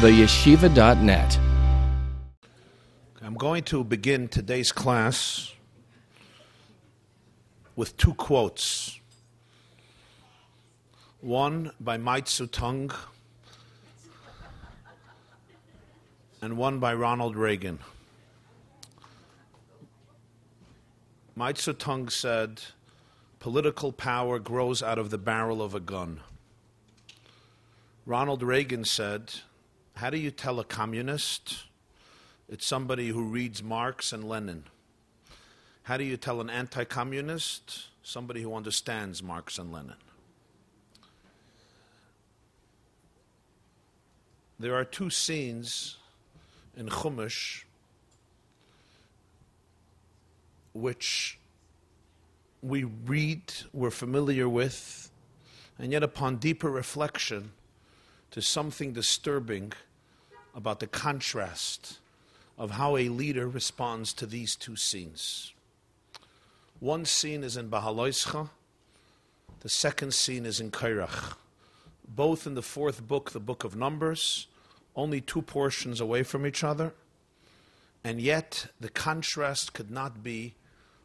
theyeshiva.net. I'm going to begin today's class with two quotes. One by Mao Zedong and one by Ronald Reagan. Mao Zedong said, Political power grows out of the barrel of a gun. Ronald Reagan said, How do you tell a communist? It's somebody who reads Marx and Lenin. How do you tell an anti communist? Somebody who understands Marx and Lenin. There are two scenes in Chumash which we read, we're familiar with, and yet upon deeper reflection, there's something disturbing about the contrast of how a leader responds to these two scenes. One scene is in Bahaloischa, the second scene is in Kairach. Both in the fourth book, the book of Numbers, only two portions away from each other, and yet the contrast could not be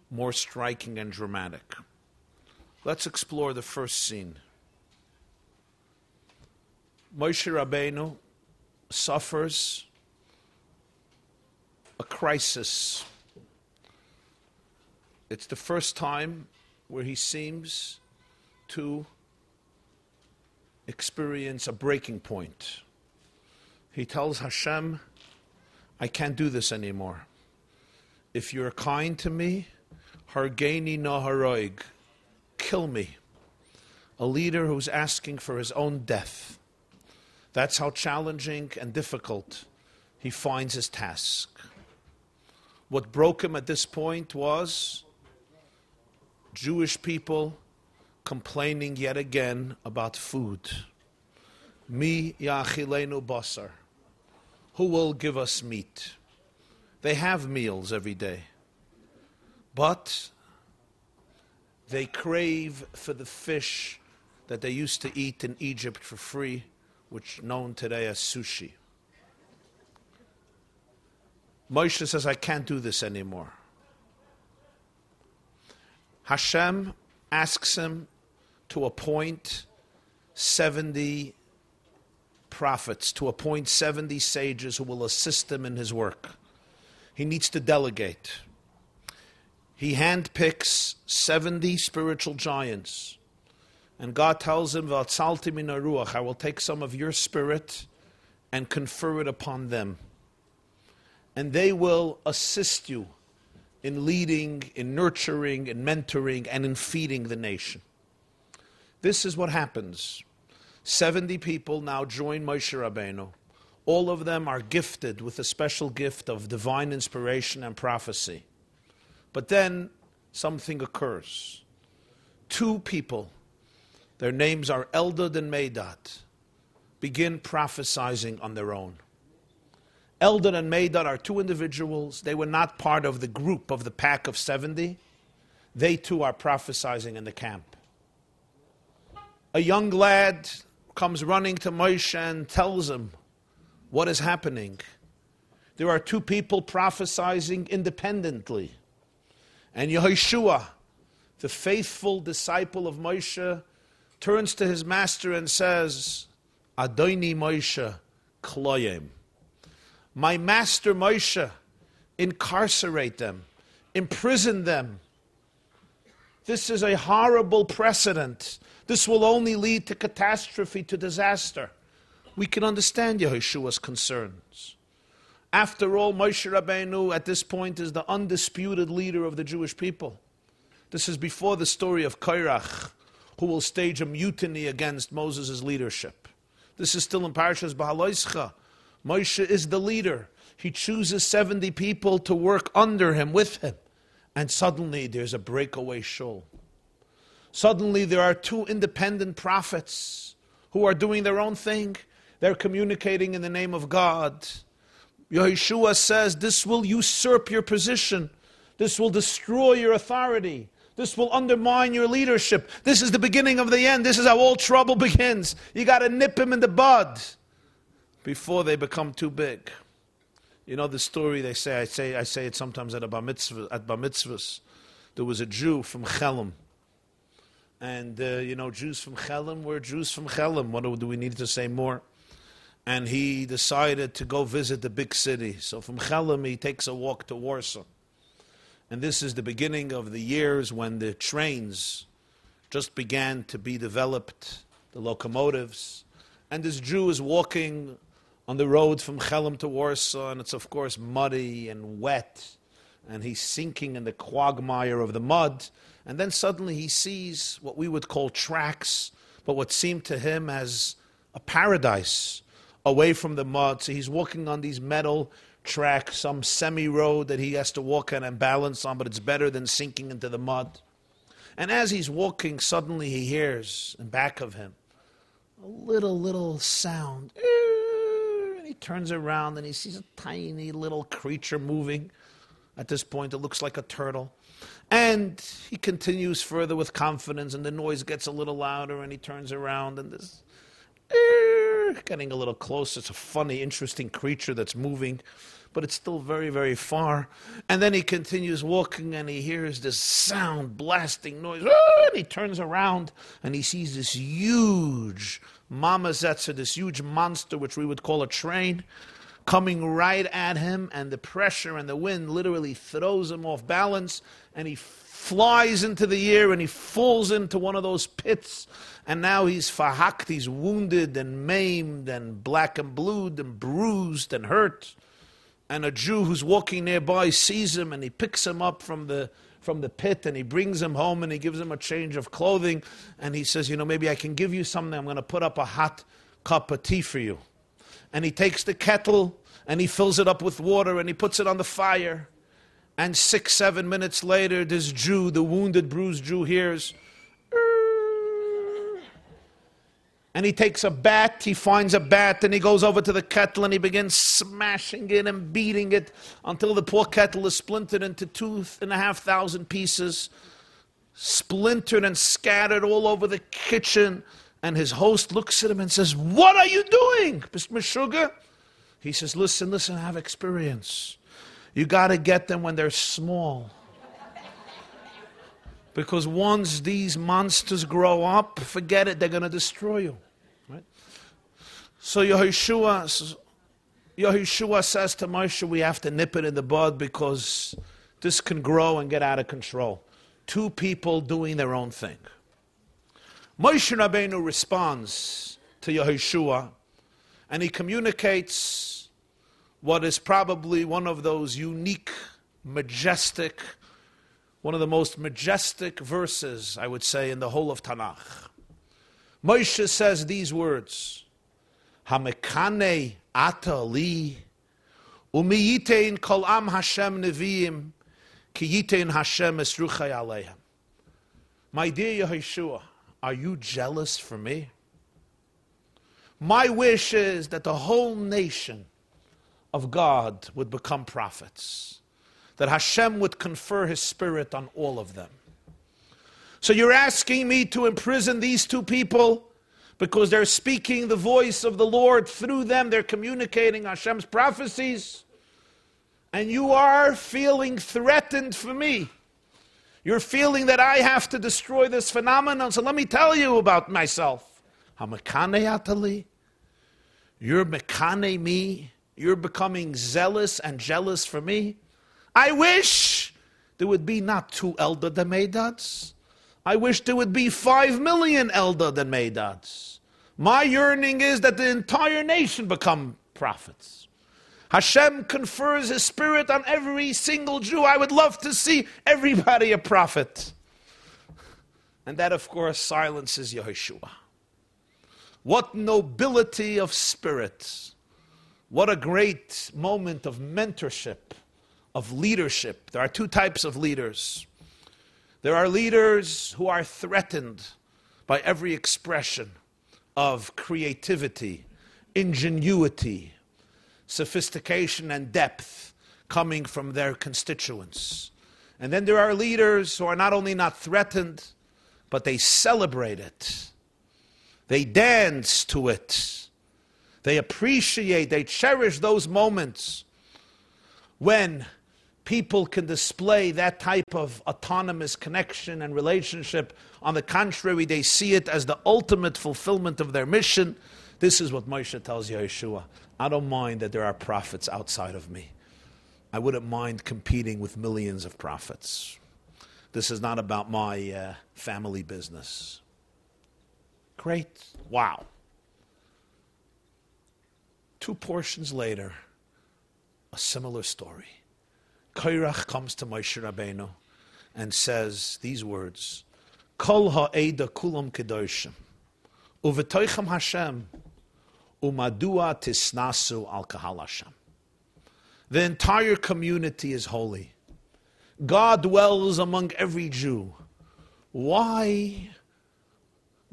more striking and dramatic. Let's explore the first scene. Moshe Rabbeinu suffers a crisis. It's the first time where he seems to experience a breaking point. He tells Hashem, I can't do this anymore. If you're kind to me, Hargeni Naharoig, kill me. A leader who's asking for his own death. That's how challenging and difficult he finds his task. What broke him at this point was Jewish people complaining yet again about food. Mi yachilenu basar. Who will give us meat? They have meals every day. But they crave for the fish that they used to eat in Egypt for free, which known today as sushi. Moshe says, I can't do this anymore. Hashem asks him to appoint 70 prophets, to appoint 70 sages who will assist him in his work. He needs to delegate. He handpicks 70 spiritual giants. And God tells him, I will take some of your spirit and confer it upon them. And they will assist you in leading, in nurturing, in mentoring, and in feeding the nation. This is what happens. 70 people now join Moshe Rabbeinu. All of them are gifted with a special gift of divine inspiration and prophecy. But then something occurs. Two people, their names are Eldad and Medad, begin prophesizing on their own. Eldad and Medad are two individuals. They were not part of the group of the pack of 70. They too are prophesizing in the camp. A young lad comes running to Moshe and tells him what is happening. There are two people prophesizing independently. And Yehoshua, the faithful disciple of Moshe, turns to his master and says, Adoni Moshe kloyim. My master Moshe, incarcerate them, imprison them. This is a horrible precedent. This will only lead to catastrophe, to disaster. We can understand Yehoshua's concerns. After all, Moshe Rabbeinu at this point is the undisputed leader of the Jewish people. This is before the story of Kairach, who will stage a mutiny against Moses' leadership. This is still in Parashas Bahaloischa. Moshe is the leader. He chooses 70 people to work under him, with him. And suddenly there's a breakaway shul. Suddenly there are two independent prophets who are doing their own thing. They're communicating in the name of God. Yeshua says, This will usurp your position. This will destroy your authority. This will undermine your leadership. This is the beginning of the end. This is how all trouble begins. You got to nip him in the bud. before they become too big. You know the story they say, I say, I say it sometimes at, a bar mitzvah, at bar mitzvahs. There was a Jew from Chelim. And, uh, you know, Jews from Chelim were Jews from Chelim. What do we need to say more? And he decided to go visit the big city. So from Chelim, he takes a walk to Warsaw. And this is the beginning of the years when the trains just began to be developed, the locomotives. And this Jew is walking on the road from Chelim to Warsaw, and it's of course muddy and wet, and he's sinking in the quagmire of the mud. And then suddenly he sees what we would call tracks, but what seemed to him as a paradise away from the mud. So he's walking on these metal tracks, some semi road that he has to walk on and balance on, but it's better than sinking into the mud. And as he's walking, suddenly he hears in back of him a little, little sound. And he turns around and he sees a tiny little creature moving. At this point, it looks like a turtle. And he continues further with confidence, and the noise gets a little louder, and he turns around, and this getting a little close. It's a funny, interesting creature that's moving, but it's still very, very far. And then he continues walking, and he hears this sound, blasting noise. Ah, and he turns around, and he sees this huge mama zetzer, this huge monster, which we would call a train, coming right at him, and the pressure and the wind literally throws him off balance, and he flies into the air and he falls into one of those pits. And now he's fahakt, he's wounded and maimed and black and blued and bruised and hurt. And a Jew who's walking nearby sees him and he picks him up from the from the pit and he brings him home and he gives him a change of clothing and he says, You know, maybe I can give you something. I'm going to put up a hot cup of tea for you. And he takes the kettle and he fills it up with water and he puts it on the fire. And six, seven minutes later, this Jew, the wounded, bruised Jew, hears. And he takes a bat, he finds a bat, and he goes over to the kettle and he begins smashing it and beating it until the poor kettle is splintered into two and a half thousand pieces, splintered and scattered all over the kitchen. And his host looks at him and says, What are you doing, Mr. Sugar? He says, Listen, listen, I have experience. You got to get them when they're small. Because once these monsters grow up, forget it, they're going to destroy you. Right? So Yehoshua, Yehoshua says to Moshe, we have to nip it in the bud because this can grow and get out of control. Two people doing their own thing. Moshe Rabbeinu responds to Yehoshua and he communicates what is probably one of those unique, majestic, one of the most majestic verses, I would say, in the whole of Tanakh. Moshe says these words Hamekane ata li umiyitein kol am Hashem neviim ki yitein Hashem esruchay aleihim. My dear Yehoshua, are you jealous for me? My wish is that the whole nation of God would become prophets, that Hashem would confer his spirit on all of them. So you're asking me to imprison these two people because they're speaking the voice of the Lord through them, they're communicating Hashem's prophecies, and you are feeling threatened for me. You're feeling that I have to destroy this phenomenon. So let me tell you about myself. Hamakane atali. You're mekane me you're becoming zealous and jealous for me. I wish there would be not two Eldad and Medads. I wish there would be five million Eldad and Medads. My yearning is that the entire nation become prophets. Hashem confers His Spirit on every single Jew. I would love to see everybody a prophet. And that, of course, silences Yehoshua. What nobility of spirit what a great moment of mentorship, of leadership. There are two types of leaders. There are leaders who are threatened by every expression of creativity, ingenuity, sophistication, and depth coming from their constituents. And then there are leaders who are not only not threatened, but they celebrate it. They dance to it. They appreciate, they cherish those moments when people can display that type of autonomous connection and relationship. On the contrary, they see it as the ultimate fulfillment of their mission. This is what Moshe tells Yeshua. I don't mind that there are prophets outside of me. I wouldn't mind competing with millions of prophets. This is not about my uh, family business. Great. Wow. Two portions later, a similar story. Kairach comes to Moshe Rabbeinu and says these words: Kol ha'eda kulam kedoshim, uvetoichem Hashem, umadua tisnasu al kahal Hashem. The entire community is holy. God dwells among every Jew. Why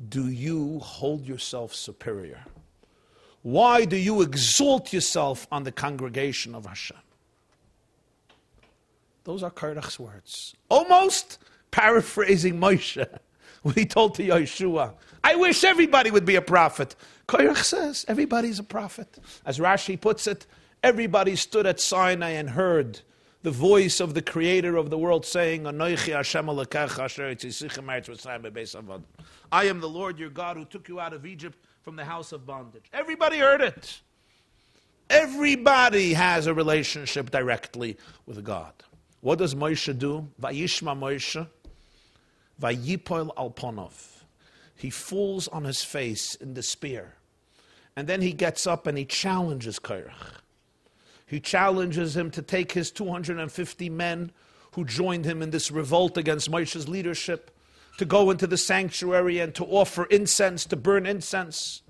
do you hold yourself superior? Why do you exalt yourself on the congregation of Hashem? Those are Kairach's words. Almost paraphrasing Moshe when he told to Yeshua, I wish everybody would be a prophet. Kairach says, everybody's a prophet. As Rashi puts it, everybody stood at Sinai and heard the voice of the creator of the world saying, I am the Lord your God who took you out of Egypt from the house of bondage. Everybody heard it. Everybody has a relationship directly with God. What does Moshe do? Vayishma Moshe, Vayipol Alponov. He falls on his face in despair. And then he gets up and he challenges Kairach. He challenges him to take his 250 men who joined him in this revolt against Moshe's leadership to go into the sanctuary and to offer incense, to burn incense.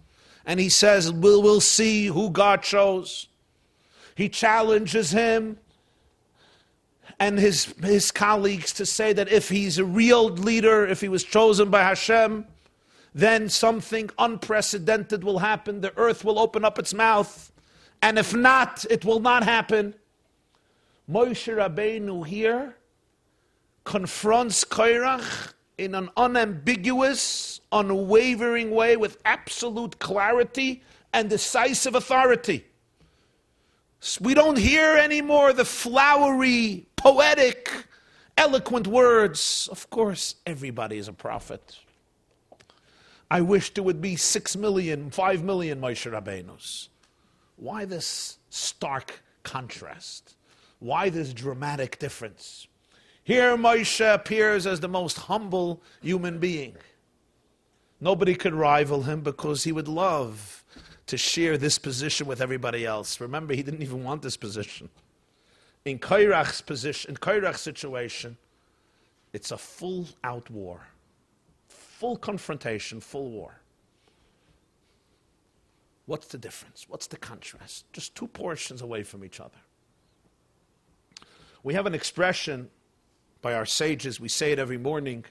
And he says, we'll, we'll see who God chose. He challenges him and his, his colleagues to say that if he's a real leader, if he was chosen by Hashem, then something unprecedented will happen. The earth will open up its mouth and if not, it will not happen. Moshe Rabbeinu here confronts Kairach in an unambiguous, unwavering way with absolute clarity and decisive authority. We don't hear anymore the flowery, poetic, eloquent words. Of course, everybody is a prophet. I wish there would be six million, five million Moshe Rabbeinus. Why this stark contrast? Why this dramatic difference? Here, Moshe appears as the most humble human being. Nobody could rival him because he would love to share this position with everybody else. Remember, he didn't even want this position. In Kairach's position, in Kairach's situation, it's a full out war, full confrontation, full war. What's the difference? What's the contrast? Just two portions away from each other. We have an expression by our sages, we say it every morning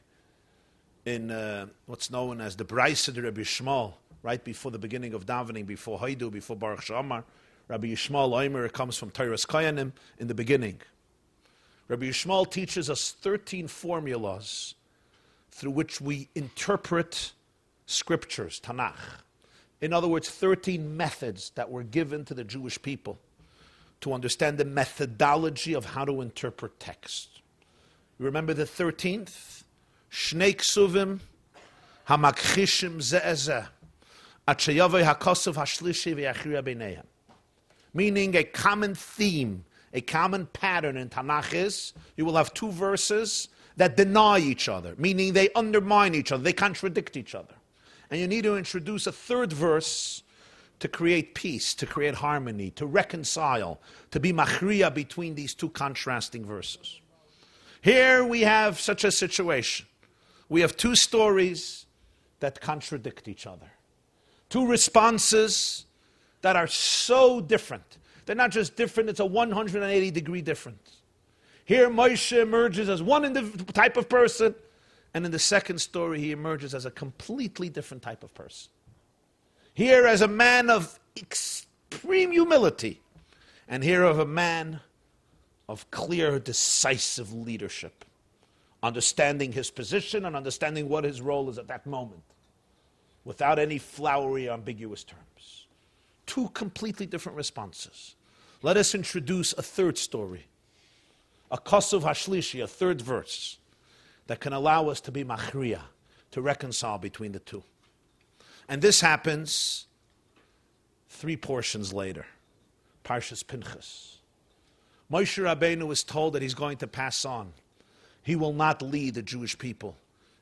in uh, what's known as the Braisa de Rabbi Yishmael, right before the beginning of davening, before Haidu, before Baruch She'amar. Rabbi Yishmael it comes from Toras Kohanim in the beginning. Rabbi Yishmael teaches us 13 formulas through which we interpret scriptures, Tanakh. In other words, 13 methods that were given to the Jewish people to understand the methodology of how to interpret text. Remember the 13th? Shnei ksuvim hamakchishim ze'ezeh atshayavay hakosov hashlishi v'yachriya b'neihem. Meaning a common theme, a common pattern in Tanakh is you will have two verses that deny each other, meaning they undermine each other, they contradict each other. And you need to introduce a third verse to create peace, to create harmony, to reconcile, to be machriya between these two contrasting verses. Here we have such a situation. We have two stories that contradict each other, two responses that are so different. They're not just different, it's a 180 degree difference. Here, Moshe emerges as one type of person, and in the second story, he emerges as a completely different type of person. Here, as a man of extreme humility, and here of a man of clear, decisive leadership, understanding his position and understanding what his role is at that moment, without any flowery, ambiguous terms. two completely different responses. Let us introduce a third story, a Kosov Hashlishi, a third verse, that can allow us to be machriya, to reconcile between the two. And this happens three portions later. Parshas Pinchas. Moshe Rabbeinu was told that he's going to pass on. He will not lead the Jewish people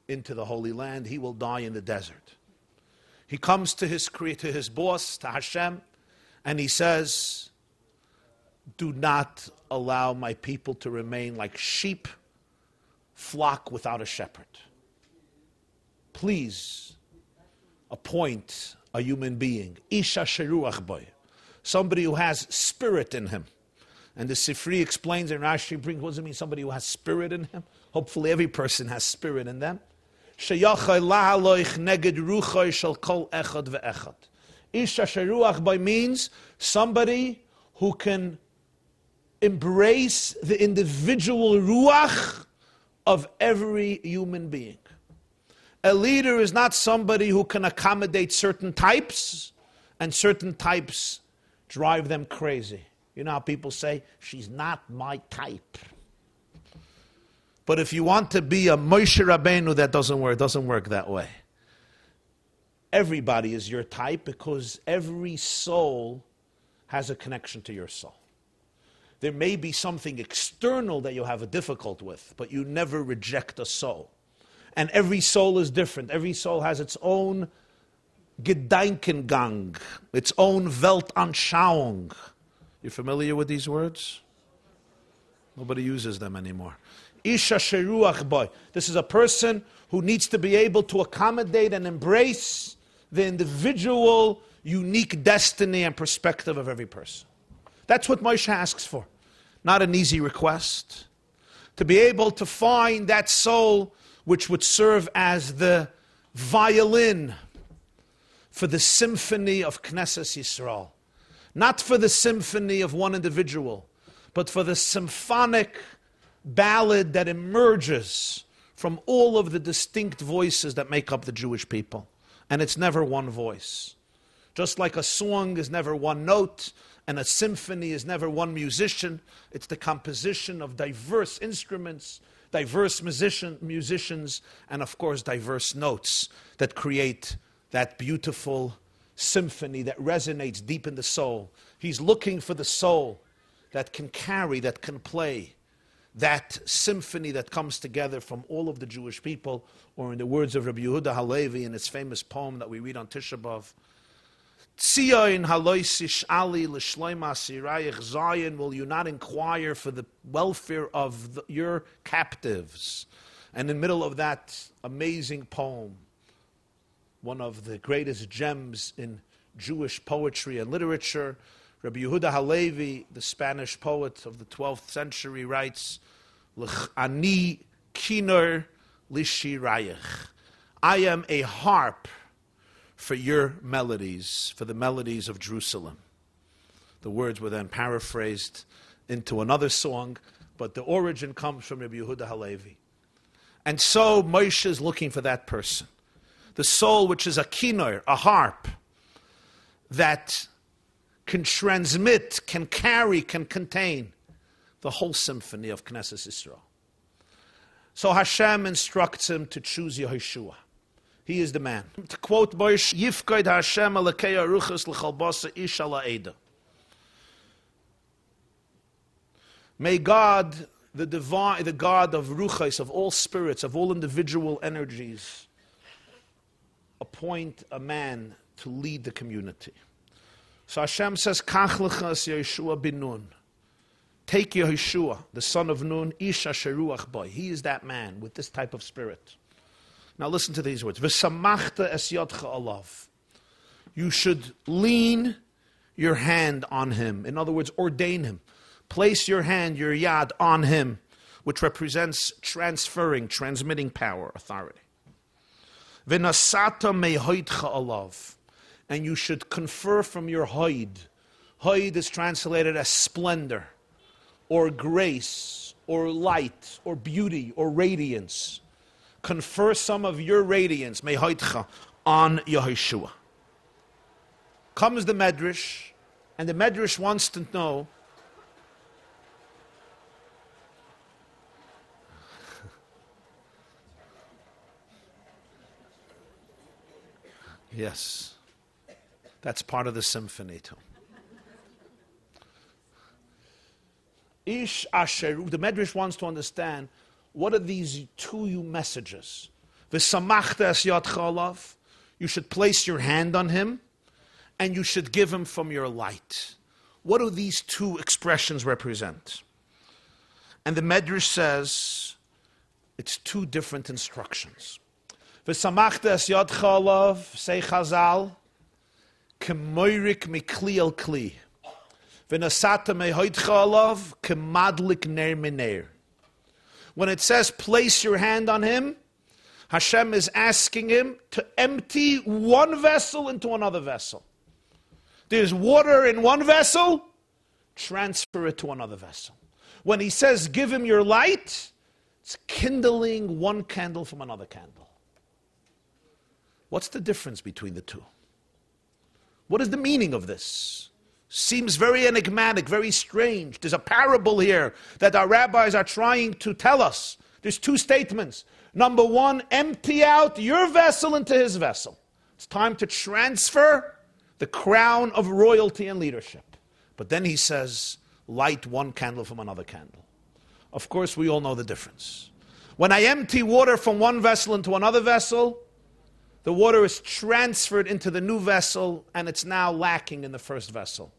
into the Holy Land. He will die in the desert. He comes to his, to his boss, to Hashem, and he says, Do not allow my people to remain like sheep, flock without a shepherd. Please appoint a human being, Isha Sheruach Boy, somebody who has spirit in him. And the Sifri explains, and Rashi brings, what does it mean, somebody who has spirit in him? Hopefully every person has spirit in them. Isha by means somebody who can embrace the individual ruach of every human being. A leader is not somebody who can accommodate certain types, and certain types drive them crazy. You know how people say, she's not my type. But if you want to be a Moshe Rabbeinu, that doesn't work. It doesn't work that way. Everybody is your type because every soul has a connection to your soul. There may be something external that you have a difficult with, but you never reject a soul. And every soul is different. Every soul has its own Gedankengang, its own Weltanschauung. You familiar with these words? Nobody uses them anymore. Isha sheruach boy. This is a person who needs to be able to accommodate and embrace the individual, unique destiny and perspective of every person. That's what Moshe asks for. Not an easy request. To be able to find that soul which would serve as the violin for the symphony of Knesset Yisrael. Not for the symphony of one individual, but for the symphonic ballad that emerges from all of the distinct voices that make up the Jewish people. And it's never one voice. Just like a song is never one note, and a symphony is never one musician, it's the composition of diverse instruments, diverse musician, musicians, and of course, diverse notes that create that beautiful symphony that resonates deep in the soul. He's looking for the soul that can carry, that can play that symphony that comes together from all of the Jewish people, or in the words of Rabbi Yehuda Halevi in his famous poem that we read on Tisha B'Av, Tzion haloisish ali l'shloima sirayich Zion, will you not inquire for the welfare of the, your captives? And in the middle of that amazing poem, one of the greatest gems in Jewish poetry and literature, Rabbi Yehuda Halevi, the Spanish poet of the 12th century, writes, Ani kinor lishirayich. I am a harp for your melodies, for the melodies of Jerusalem. The words were then paraphrased into another song, but the origin comes from Rabbi Yehuda Halevi. And so Moshe is looking for that person. The soul, which is a kinor, a harp, that can transmit, can carry, can contain the whole symphony of Knesset Israel. So Hashem instructs him to choose Yehoshua. He is the man. To quote Boish, Yifkoid Hashem l'chalbasa May God, the divine, the God of ruchas, of all spirits, of all individual energies, appoint a man to lead the community. So Hashem says, Kach lechas Yeshua bin Nun. Take Yehoshua, the son of Nun, Isha Sheruach boy. He is that man with this type of spirit. Now listen to these words. V'samachta es yodcha alav. You should lean your hand on him. In other words, ordain him. Place your hand, your yad, on him, which represents transferring, transmitting power, authority. V'nasata mehoitcha alav. And you should confer from your hoid. Hoid is translated as splendor, or grace, or light, or beauty, or radiance confer some of your radiance, mehoitcha, on Yehoshua. Comes the Medrash, and the Medrash wants to know Yes. That's part of the symphony too. Ish Asher, the Medrash wants to understand what are these two messages? V'samachta es yad you should place your hand on him, and you should give him from your light. What do these two expressions represent? And the Medrash says it's two different instructions. Say Chazal, kemoirik mikli el kli. V'nasata kemadlik ner. When it says place your hand on him, Hashem is asking him to empty one vessel into another vessel. There's water in one vessel, transfer it to another vessel. When he says, give him your light, it's kindling one candle from another candle. What's the difference between the two? What is the meaning of this? Seems very enigmatic, very strange. There's a parable here that our rabbis are trying to tell us. There's two statements. Number one, empty out your vessel into his vessel. It's time to transfer the crown of royalty and leadership. But then he says, light one candle from another candle. Of course, we all know the difference. When I empty water from one vessel into another vessel, the water is transferred into the new vessel and it's now lacking in the first vessel.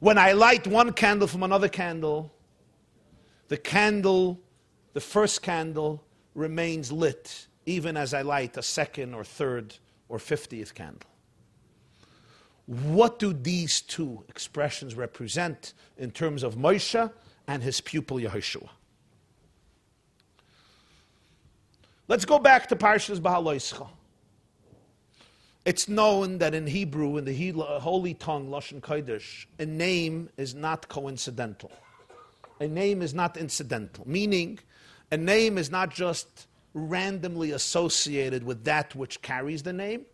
When I light one candle from another candle, the candle, the first candle, remains lit even as I light a second or third or fiftieth candle. What do these two expressions represent in terms of Moshe and his pupil Yehoshua? Let's go back to Parshas Bahaloischa. It's known that in Hebrew, in the holy tongue, Lashon Kodesh, a name is not coincidental. A name is not incidental, meaning a name is not just randomly associated with that which carries the name.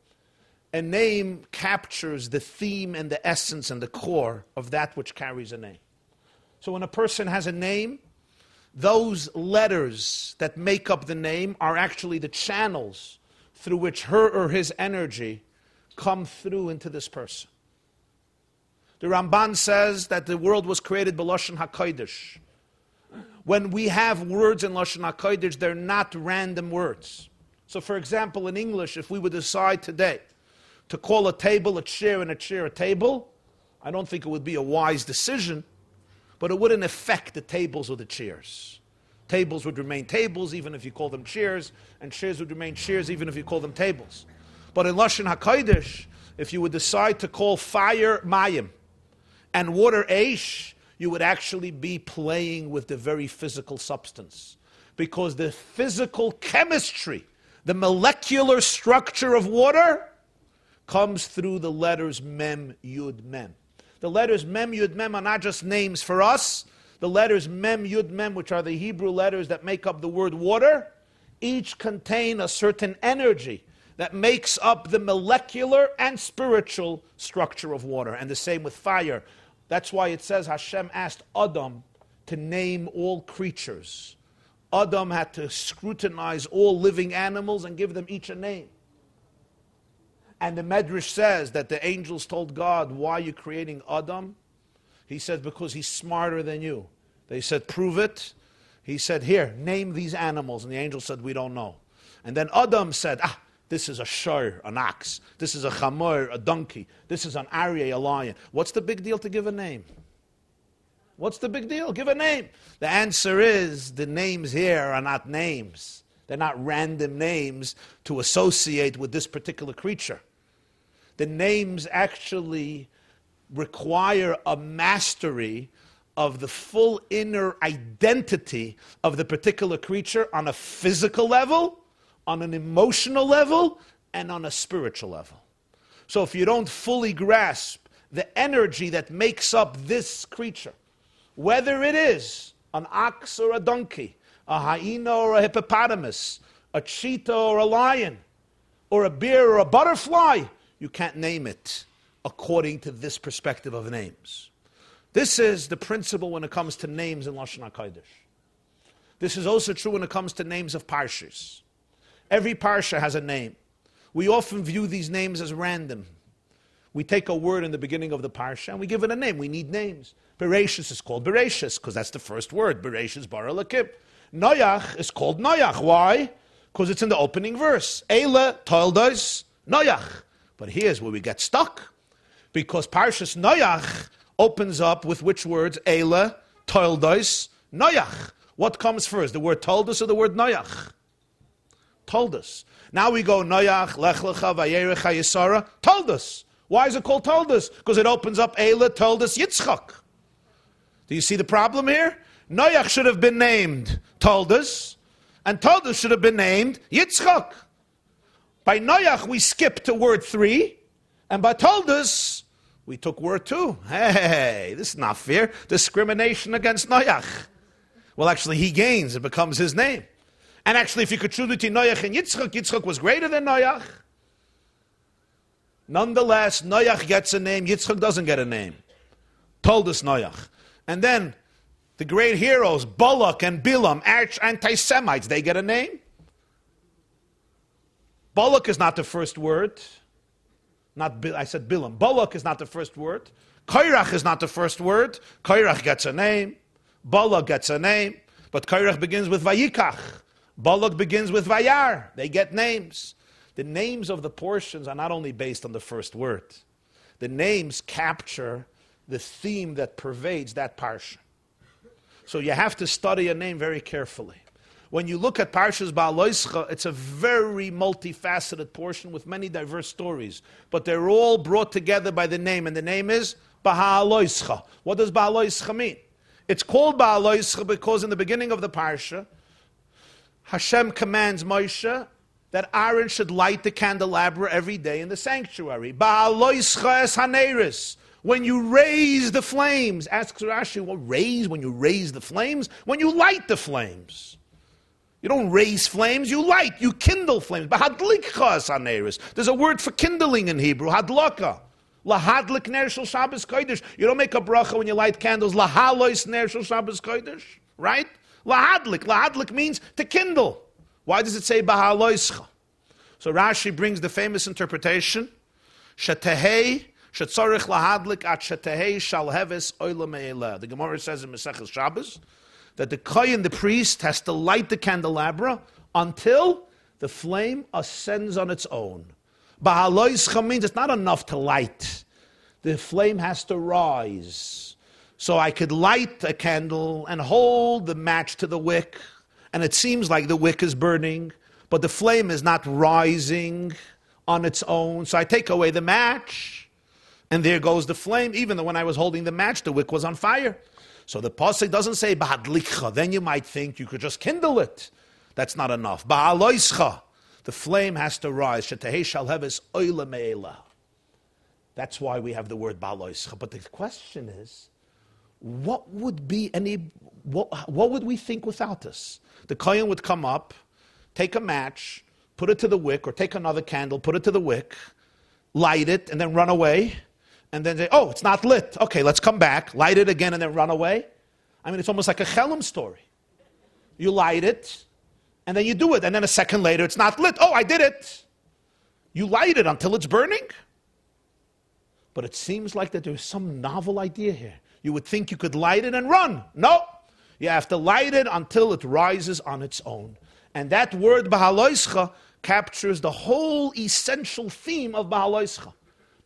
A name captures the theme and the essence and the core of that which carries a name. So when a person has a name, those letters that make up the name are actually the channels through which her or his energy come through into this person. The Ramban says that the world was created by Lashon HaKodesh. When we have words in Lashon HaKodesh, they're not random words. So, for example, in English, if we would decide today to call a table a chair and a chair a table, I don't think it would be a wise decision but it wouldn't affect the tables or the chairs. Tables would remain tables even if you call them chairs, and chairs would remain chairs even if you call them tables. But in Lashon HaKodesh, if you would decide to call fire Mayim and water Aish, you would actually be playing with the very physical substance. Because the physical chemistry, the molecular structure of water, comes through the letters Mem, Yud, Mem. The letters Mem, Yud, Mem are not just names for us. The letters Mem, Yud, Mem, which are the Hebrew letters that make up the word water, each contain a certain energy that makes up the molecular and spiritual structure of water. And the same with fire. That's why it says Hashem asked Adam to name all creatures. Adam had to scrutinize all living animals and give them each a name. And the Medrash says that the angels told God, Why are you creating Adam? He said, Because he's smarter than you. They said, Prove it. He said, Here, name these animals. And the angel said, We don't know. And then Adam said, Ah, this is a shur, an ox. This is a chamor, a donkey. This is an aryeh, a lion. What's the big deal to give a name? What's the big deal? Give a name. The answer is the names here are not names. They're not random names to associate with this particular creature the names actually require a mastery of the full inner identity of the particular creature on a physical level, on an emotional level, and on a spiritual level. So if you don't fully grasp the energy that makes up this creature, whether it is an ox or a donkey, a hyena or a hippopotamus, a cheetah or a lion, or a bear or a butterfly, you can't name it according to this perspective of names. This is the principle when it comes to names in Lashon HaKodesh. This is also true when it comes to names of parshas. Every parsha has a name. We often view these names as random. We take a word in the beginning of the parsha and we give it a name. We need names. Bereshis is called Bereshis because that's the first word. Bereshis bara lakim. Noach is called Noach. Why? Because it's in the opening verse. Eila toildos Noach. But here's where we get stuck. Because Parshas Noach opens up with which words? Eila toildos Noach. What comes first, the word toldus or the word Noach? Toldus. Now we go Noach, Lech Lecha, Vayerecha, Yisara, Toldus. Why is it called Toldus? Because it opens up Eila, Toldus, Yitzchak. Do you see the problem here? Noach should have been named Toldus, and Toldus should have been named Yitzchak. By Noach, we skipped to word three, and by Toldus, we took word two. Hey, this is not fair. Discrimination against Noach. Well, actually, he gains. It becomes his name. And actually, if you could choose between Noach and Yitzchak, Yitzchak was greater than Noach. Nonetheless, Noach gets a name, Yitzchak doesn't get a name. Told us Noach. And then the great heroes, Balak and Bilam, arch anti Semites, they get a name. Balak is not the first word. Not I said Bilam. Balak is not the first word. Kairach is not the first word. Kairach gets a name. Balak gets a name. But Kairach begins with Vayikach. Balak begins with Vayar. They get names. The names of the portions are not only based on the first word, the names capture the theme that pervades that parsha. So you have to study a name very carefully. When you look at Parshas Ba'aloischa, it's a very multifaceted portion with many diverse stories, but they're all brought together by the name, and the name is Ba'aloischa. What does Ba'aloischa mean? It's called Ba'aloischa because in the beginning of the Parsha, Hashem commands Moshe that Aaron should light the candelabra every day in the sanctuary. Ba'aloischa es haneris when you raise the flames, asks Rashi, well, raise when you raise the flames? When you light the flames. You don't raise flames, you light, you kindle flames. There's a word for kindling in Hebrew, hadlaka. Lahadlik ner shel Shabbos kodesh. You don't make a bracha when you light candles. Lahalois ner shel Shabbos kodesh, right? Lahadlik. Lahadlik means to kindle. Why does it say bahaloischa? So Rashi brings the famous interpretation: Shetehei shetzorich lahadlik at shetehei shalheves oila The Gemara says in Maseches Shabbos that the kohen, the priest, has to light the candelabra until the flame ascends on its own. Bahaloischa means it's not enough to light. The flame has to rise. So I could light a candle and hold the match to the wick, and it seems like the wick is burning, but the flame is not rising on its own. So I take away the match, and there goes the flame, even though when I was holding the match, the wick was on fire. So the pasuk doesn't say bahadlikcha. Then you might think you could just kindle it. That's not enough. Ba'aloischa. The flame has to rise. Shetehei shalheves oila me'ela. That's why we have the word ba'aloischa. But the question is, what would be any? What, what would we think without this? The kohen would come up, take a match, put it to the wick, or take another candle, put it to the wick, light it, and then run away and then say, oh, it's not lit. Okay, let's come back, light it again, and then run away. I mean, it's almost like a Chelim story. You light it, and then you do it, and then a second later, it's not lit. Oh, I did it. You light it until it's burning. But it seems like that there's some novel idea here. You would think you could light it and run. No. You have to light it until it rises on its own. And that word, Bahaloischa, captures the whole essential theme of Bahaloischa.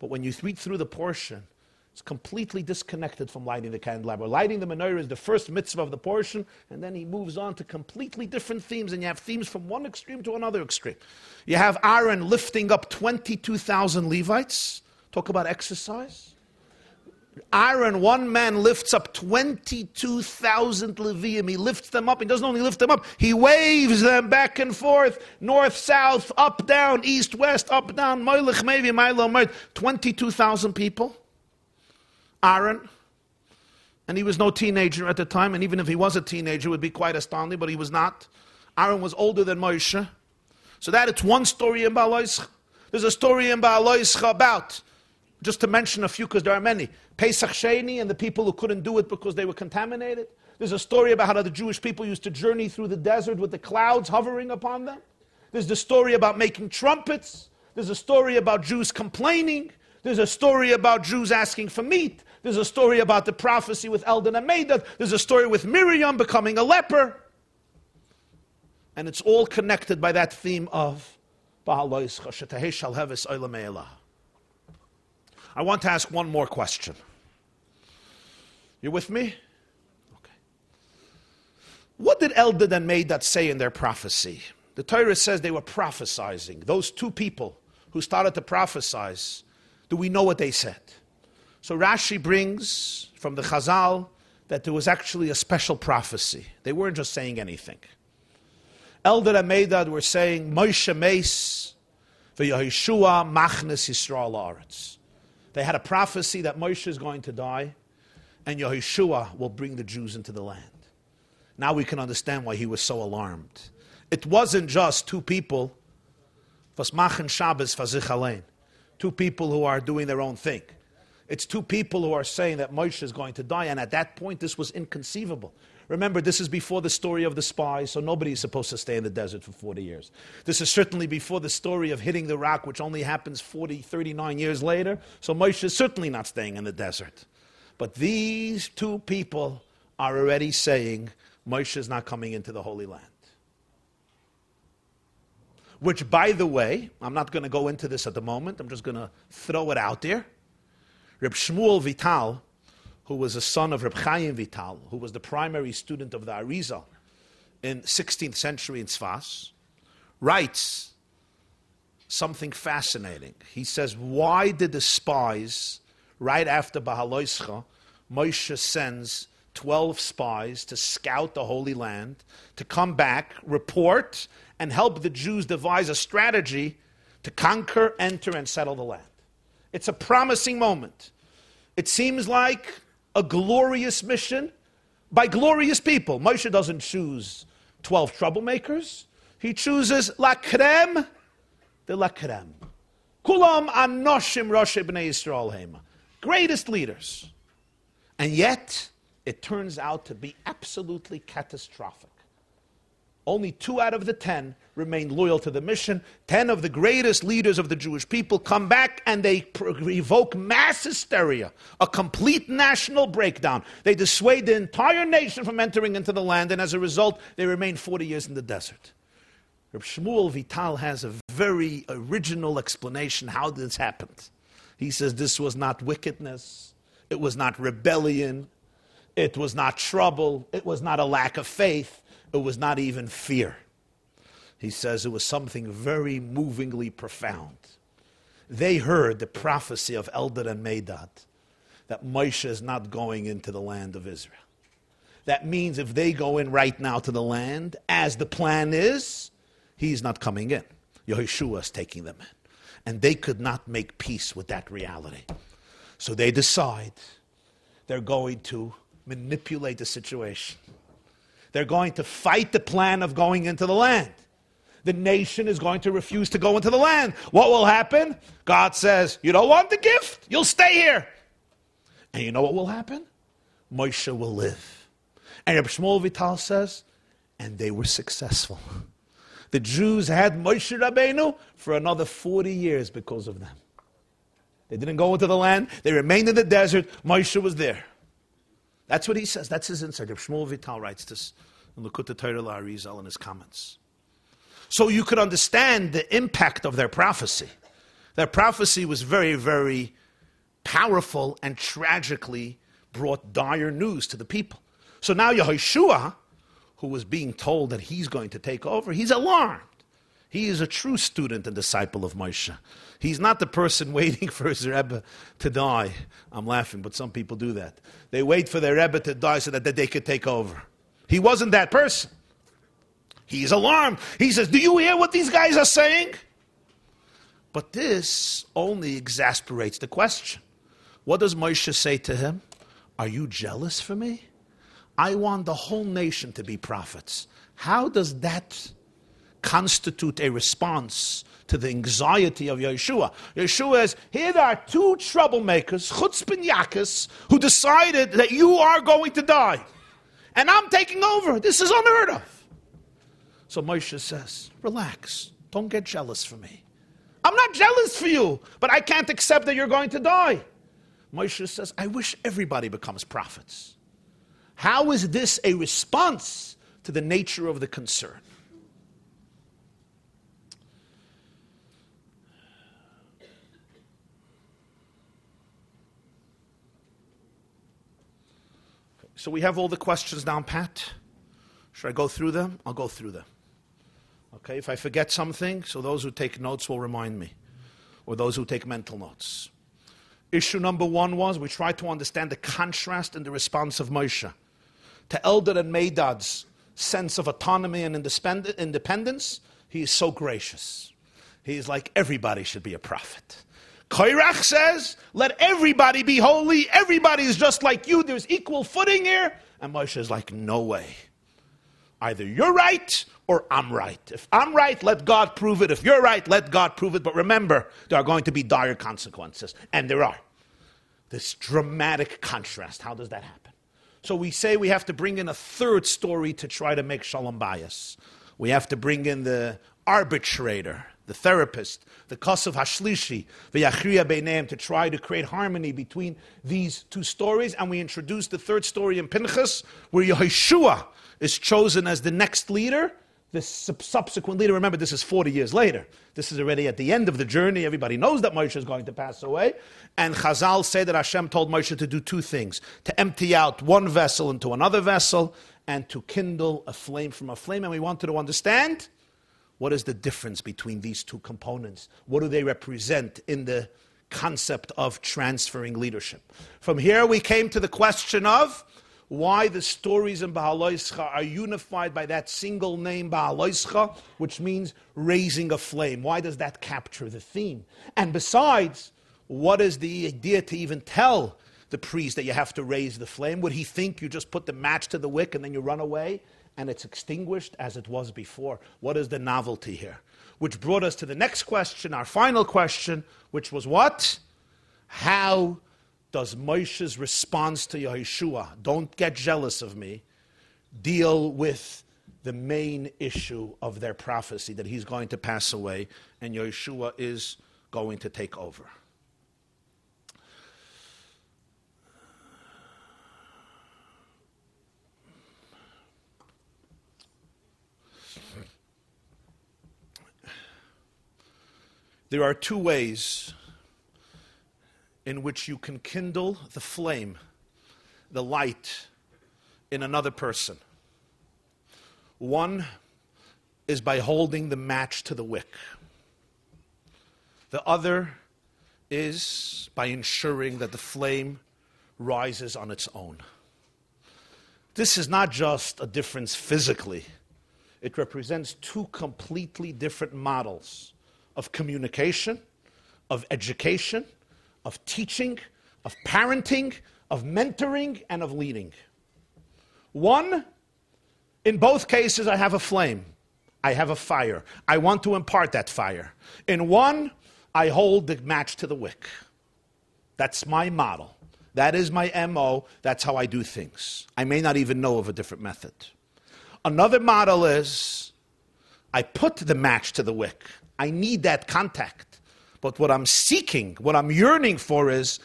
But when you read through the portion, it's completely disconnected from lighting the candelabra. Lighting the menorah is the first mitzvah of the portion, and then he moves on to completely different themes, and you have themes from one extreme to another extreme. You have Aaron lifting up 22,000 Levites. Talk about exercise. Aaron, one man lifts up 22,000 Levium. He lifts them up. He doesn't only lift them up, he waves them back and forth, north, south, up, down, east, west, up, down, Moilich, maybe, Milo, 22,000 people. Aaron. And he was no teenager at the time, and even if he was a teenager, it would be quite astounding, but he was not. Aaron was older than Moshe. So that it's one story in Balois. There's a story in Ba'aloischa about, just to mention a few because there are many, Pesach Sheni and the people who couldn't do it because they were contaminated. There's a story about how the Jewish people used to journey through the desert with the clouds hovering upon them. There's the story about making trumpets. There's a story about Jews complaining. There's a story about Jews asking for meat. There's a story about the prophecy with Eldad and Medad. There's a story with Miriam becoming a leper. And it's all connected by that theme of I want to ask one more question. You with me? Okay. What did Eldad and Medad say in their prophecy? The Torah says they were prophesizing. Those two people who started to prophesize, do we know what they said? So Rashi brings from the Chazal that there was actually a special prophecy. They weren't just saying anything. Eldad and Medad were saying, Moshe Mace, Yeshua Machnes Yisrael Aretz. They had a prophecy that Moshe is going to die, and Yehoshua will bring the Jews into the land. Now we can understand why he was so alarmed. It wasn't just two people, was machen Shabbos two people who are doing their own thing. It's two people who are saying that Moshe is going to die, and at that point, this was inconceivable. Remember, this is before the story of the spies, so nobody is supposed to stay in the desert for 40 years. This is certainly before the story of hitting the rock, which only happens 40, 39 years later. So Moshe is certainly not staying in the desert. But these two people are already saying Moshe is not coming into the Holy Land. Which, by the way, I'm not going to go into this at the moment, I'm just going to throw it out there. Reb Shmuel Vital who was a son of Reb Chaim Vital, who was the primary student of the Arizal in 16th century in Sfas, writes something fascinating. He says, Why did the spies, right after Bahaloischa, Moshe sends 12 spies to scout the Holy Land, to come back, report, and help the Jews devise a strategy to conquer, enter, and settle the land? It's a promising moment. It seems like a glorious mission by glorious people. Moshe doesn't choose 12 troublemakers. He chooses la creme de la creme. Kulam anoshim rosh b'nei Yisrael hema. Greatest leaders. And yet, it turns out to be absolutely catastrophic. Only two out of the ten remained loyal to the mission. Ten of the greatest leaders of the Jewish people come back and they evoke mass hysteria, a complete national breakdown. They dissuade the entire nation from entering into the land, and as a result, they remain 40 years in the desert. Reb Shmuel Vital has a very original explanation how this happened. He says this was not wickedness, it was not rebellion, it was not trouble, it was not a lack of faith it was not even fear. He says it was something very movingly profound. They heard the prophecy of Eldad and Medad that Moshe is not going into the land of Israel. That means if they go in right now to the land, as the plan is, he's not coming in. Yehoshua is taking them in. And they could not make peace with that reality. So they decide they're going to manipulate the situation. They're going to fight the plan of going into the land. The nation is going to refuse to go into the land. What will happen? God says, You don't want the gift? You'll stay here. And you know what will happen? Moshe will live. And Reb Shmuel Vital says, and they were successful. The Jews had Moshe Rabbeinu for another 40 years because of them. They didn't go into the land, they remained in the desert. Moshe was there. That's what he says. That's his insight. Shmuel Vital writes this in Likkutei Torah Arizal in his comments. So you could understand the impact of their prophecy. Their prophecy was very, very powerful and tragically brought dire news to the people. So now Yehoshua, who was being told that he's going to take over, he's alarmed. He is a true student and disciple of Moshe. He's not the person waiting for his Rebbe to die. I'm laughing, but some people do that. They wait for their Rebbe to die so that, they could take over. He wasn't that person. He's alarmed. He says, Do you hear what these guys are saying? But this only exasperates the question. What does Moshe say to him? Are you jealous for me? I want the whole nation to be prophets. How does that constitute a response to the anxiety of Yeshua. Yeshua is here there are two troublemakers, Chutzpin who decided that you are going to die. And I'm taking over. This is unheard of. So Moshe says, Relax. Don't get jealous for me. I'm not jealous for you, but I can't accept that you're going to die. Moshe says, I wish everybody becomes prophets. How is this a response to the nature of the concern? So we have all the questions down pat. Should I go through them? I'll go through them. Okay, if I forget something, so those who take notes will remind me, or those who take mental notes. Issue number one was we tried to understand the contrast in the response of Moshe to Eldad and Medad's sense of autonomy and independence. He is so gracious. He is like everybody should be a prophet. Koirach says, let everybody be holy. Everybody is just like you. There's equal footing here. And Moshe is like, no way. Either you're right or I'm right. If I'm right, let God prove it. If you're right, let God prove it. But remember, there are going to be dire consequences. And there are. This dramatic contrast. How does that happen? So we say we have to bring in a third story to try to make shalom bayis. We have to bring in the arbitrator, the therapist, the Kosov Hashlishi, the Yachriya Beineim, to try to create harmony between these two stories. And we introduce the third story in Pinchas, where Yehoshua is chosen as the next leader the subsequent leader, remember this is 40 years later. This is already at the end of the journey. Everybody knows that Moshe is going to pass away. And Chazal say that Hashem told Moshe to do two things to empty out one vessel into another vessel and to kindle a flame from a flame. And we wanted to understand what is the difference between these two components? What do they represent in the concept of transferring leadership? From here, we came to the question of why the stories in Bahaloischa are unified by that single name, Bahaloischa, which means raising a flame. Why does that capture the theme? And besides, what is the idea to even tell the priest that you have to raise the flame? Would he think you just put the match to the wick and then you run away and it's extinguished as it was before? What is the novelty here? Which brought us to the next question, our final question, which was what? How does Moshe's response to Yeshua, don't get jealous of me, deal with the main issue of their prophecy that he's going to pass away and Yeshua is going to take over? There are two ways in which you can kindle the flame, the light in another person. One is by holding the match to the wick. The other is by ensuring that the flame rises on its own. This is not just a difference physically, it represents two completely different models of communication, of education, of teaching, of parenting, of mentoring, and of leading. One, in both cases, I have a flame. I have a fire. I want to impart that fire. In one, I hold the match to the wick. That's my model. That is my MO. That's how I do things. I may not even know of a different method. Another model is I put the match to the wick. I need that contact. But what I'm seeking, what I'm yearning for is.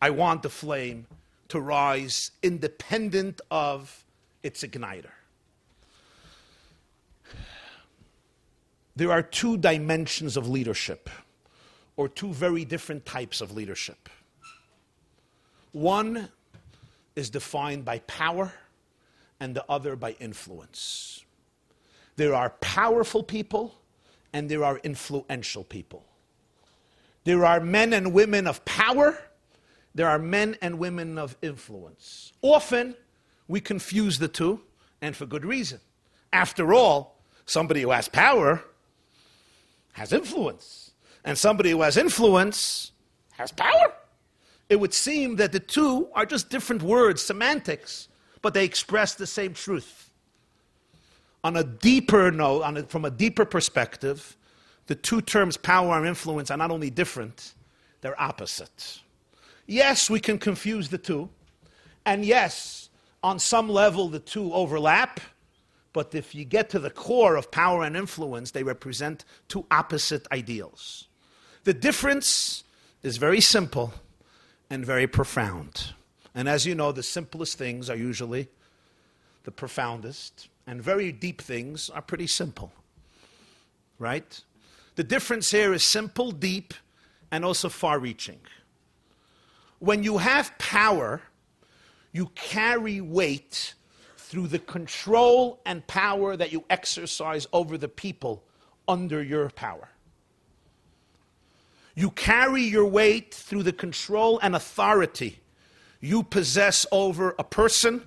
I want the flame to rise independent of its igniter. There are two dimensions of leadership, or two very different types of leadership. One is defined by power, and the other by influence. There are powerful people and there are influential people. There are men and women of power, there are men and women of influence. Often, we confuse the two, and for good reason. After all, somebody who has power has influence, and somebody who has influence has power. It would seem that the two are just different words, semantics, but they express the same truth. On a deeper note, a, from a deeper perspective, the two terms power and influence are not only different, they're opposite. Yes, we can confuse the two. And yes, on some level, the two overlap. But if you get to the core of power and influence, they represent two opposite ideals. The difference is very simple and very profound. And as you know, the simplest things are usually the profoundest, and very deep things are pretty simple. Right? The difference here is simple, deep, and also far reaching. When you have power, you carry weight through the control and power that you exercise over the people under your power. You carry your weight through the control and authority you possess over a person,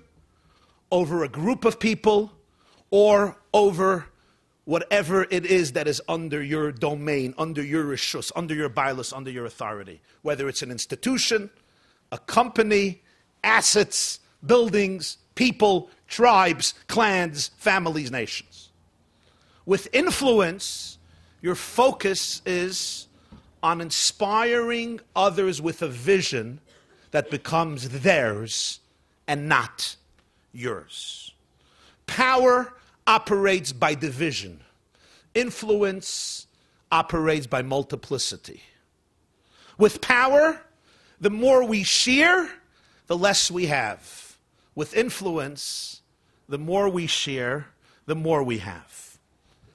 over a group of people, or over whatever it is that is under your domain, under your rishus, under your bilus, under your authority. Whether it's an institution, a company, assets, buildings, people, tribes, clans, families, nations. With influence, your focus is on inspiring others with a vision that becomes theirs and not yours. Power operates by division, influence operates by multiplicity. With power, the more we share, the less we have. With influence, the more we share, the more we have.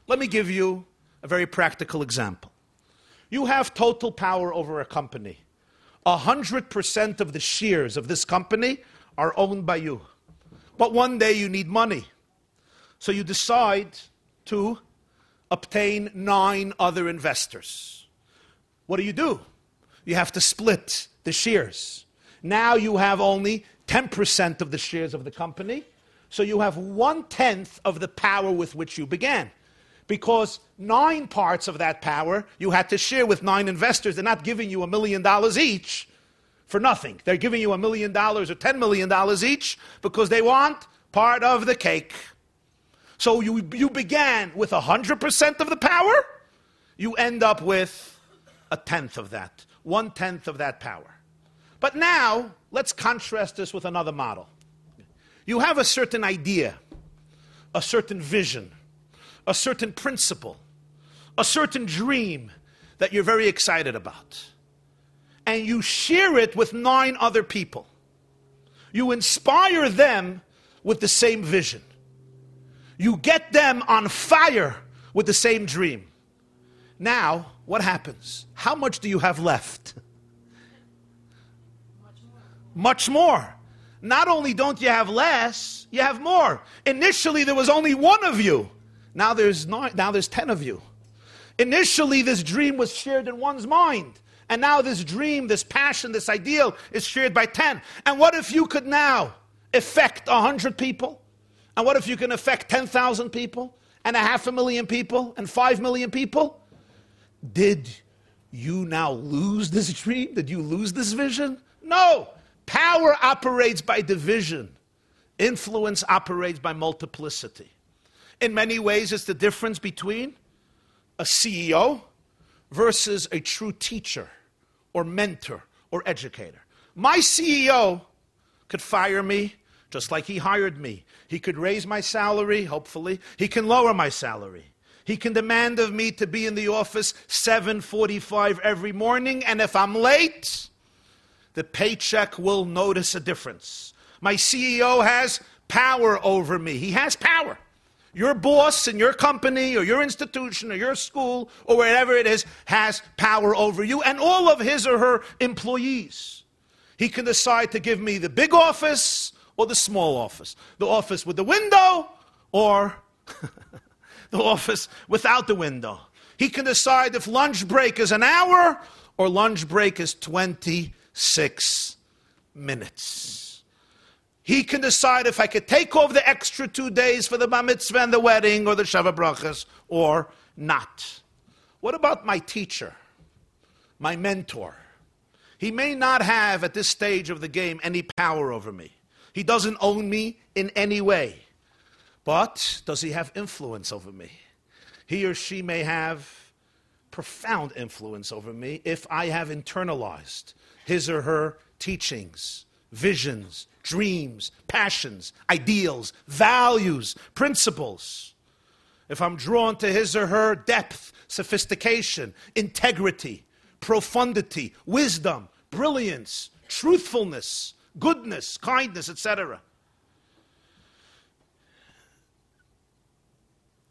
Let me give you a very practical example. You have total power over a company. 100% of the shares of this company are owned by you. But one day you need money. So you decide to obtain nine other investors. What do you do? You have to split the shares. Now you have only 10% of the shares of the company. So you have one tenth of the power with which you began because nine parts of that power you had to share with nine investors. They're not giving you a million dollars each for nothing. They're giving you a million dollars or ten million dollars each because they want part of the cake. So you, you began with 100% of the power, you end up with a tenth of that, one tenth of that power. But now, let's contrast this with another model. You have a certain idea, a certain vision, a certain principle, a certain dream that you're very excited about. And you share it with nine other people. You inspire them with the same vision. You get them on fire with the same dream. Now, what happens? How much do you have left? Much more. Much more. Not only don't you have less, you have more. Initially, there was only one of you. Now there's now there's 10 of you. Initially, this dream was shared in one's mind. And now this dream, this passion, this ideal is shared by 10. And what if you could now affect 100 people? And what if you can affect 10,000 people? And a half a million people? And 5 million people? Did you now lose this dream? Did you lose this vision? No. Power operates by division, influence operates by multiplicity. In many ways, it's the difference between a CEO versus a true teacher or mentor or educator. My CEO could fire me just like he hired me. He could raise my salary, hopefully. He can lower my salary. He can demand of me to be in the office 7:45 every morning and if I'm late, the paycheck will notice a difference. My CEO has power over me. He has power your boss in your company or your institution or your school or wherever it is has power over you and all of his or her employees. He can decide to give me the big office or the small office, the office with the window or the office without the window. He can decide if lunch break is an hour or lunch break is 26 minutes. He can decide if I could take off the extra two days for the bar mitzvah and the wedding or the Sheva Brachas or not. What about my teacher, my mentor? He may not have at this stage of the game any power over me. He doesn't own me in any way. But does he have influence over me? He or she may have profound influence over me if I have internalized his or her teachings, visions, dreams, passions, ideals, values, principles. If I'm drawn to his or her depth, sophistication, integrity, profundity, wisdom, brilliance, truthfulness, goodness, kindness, etc.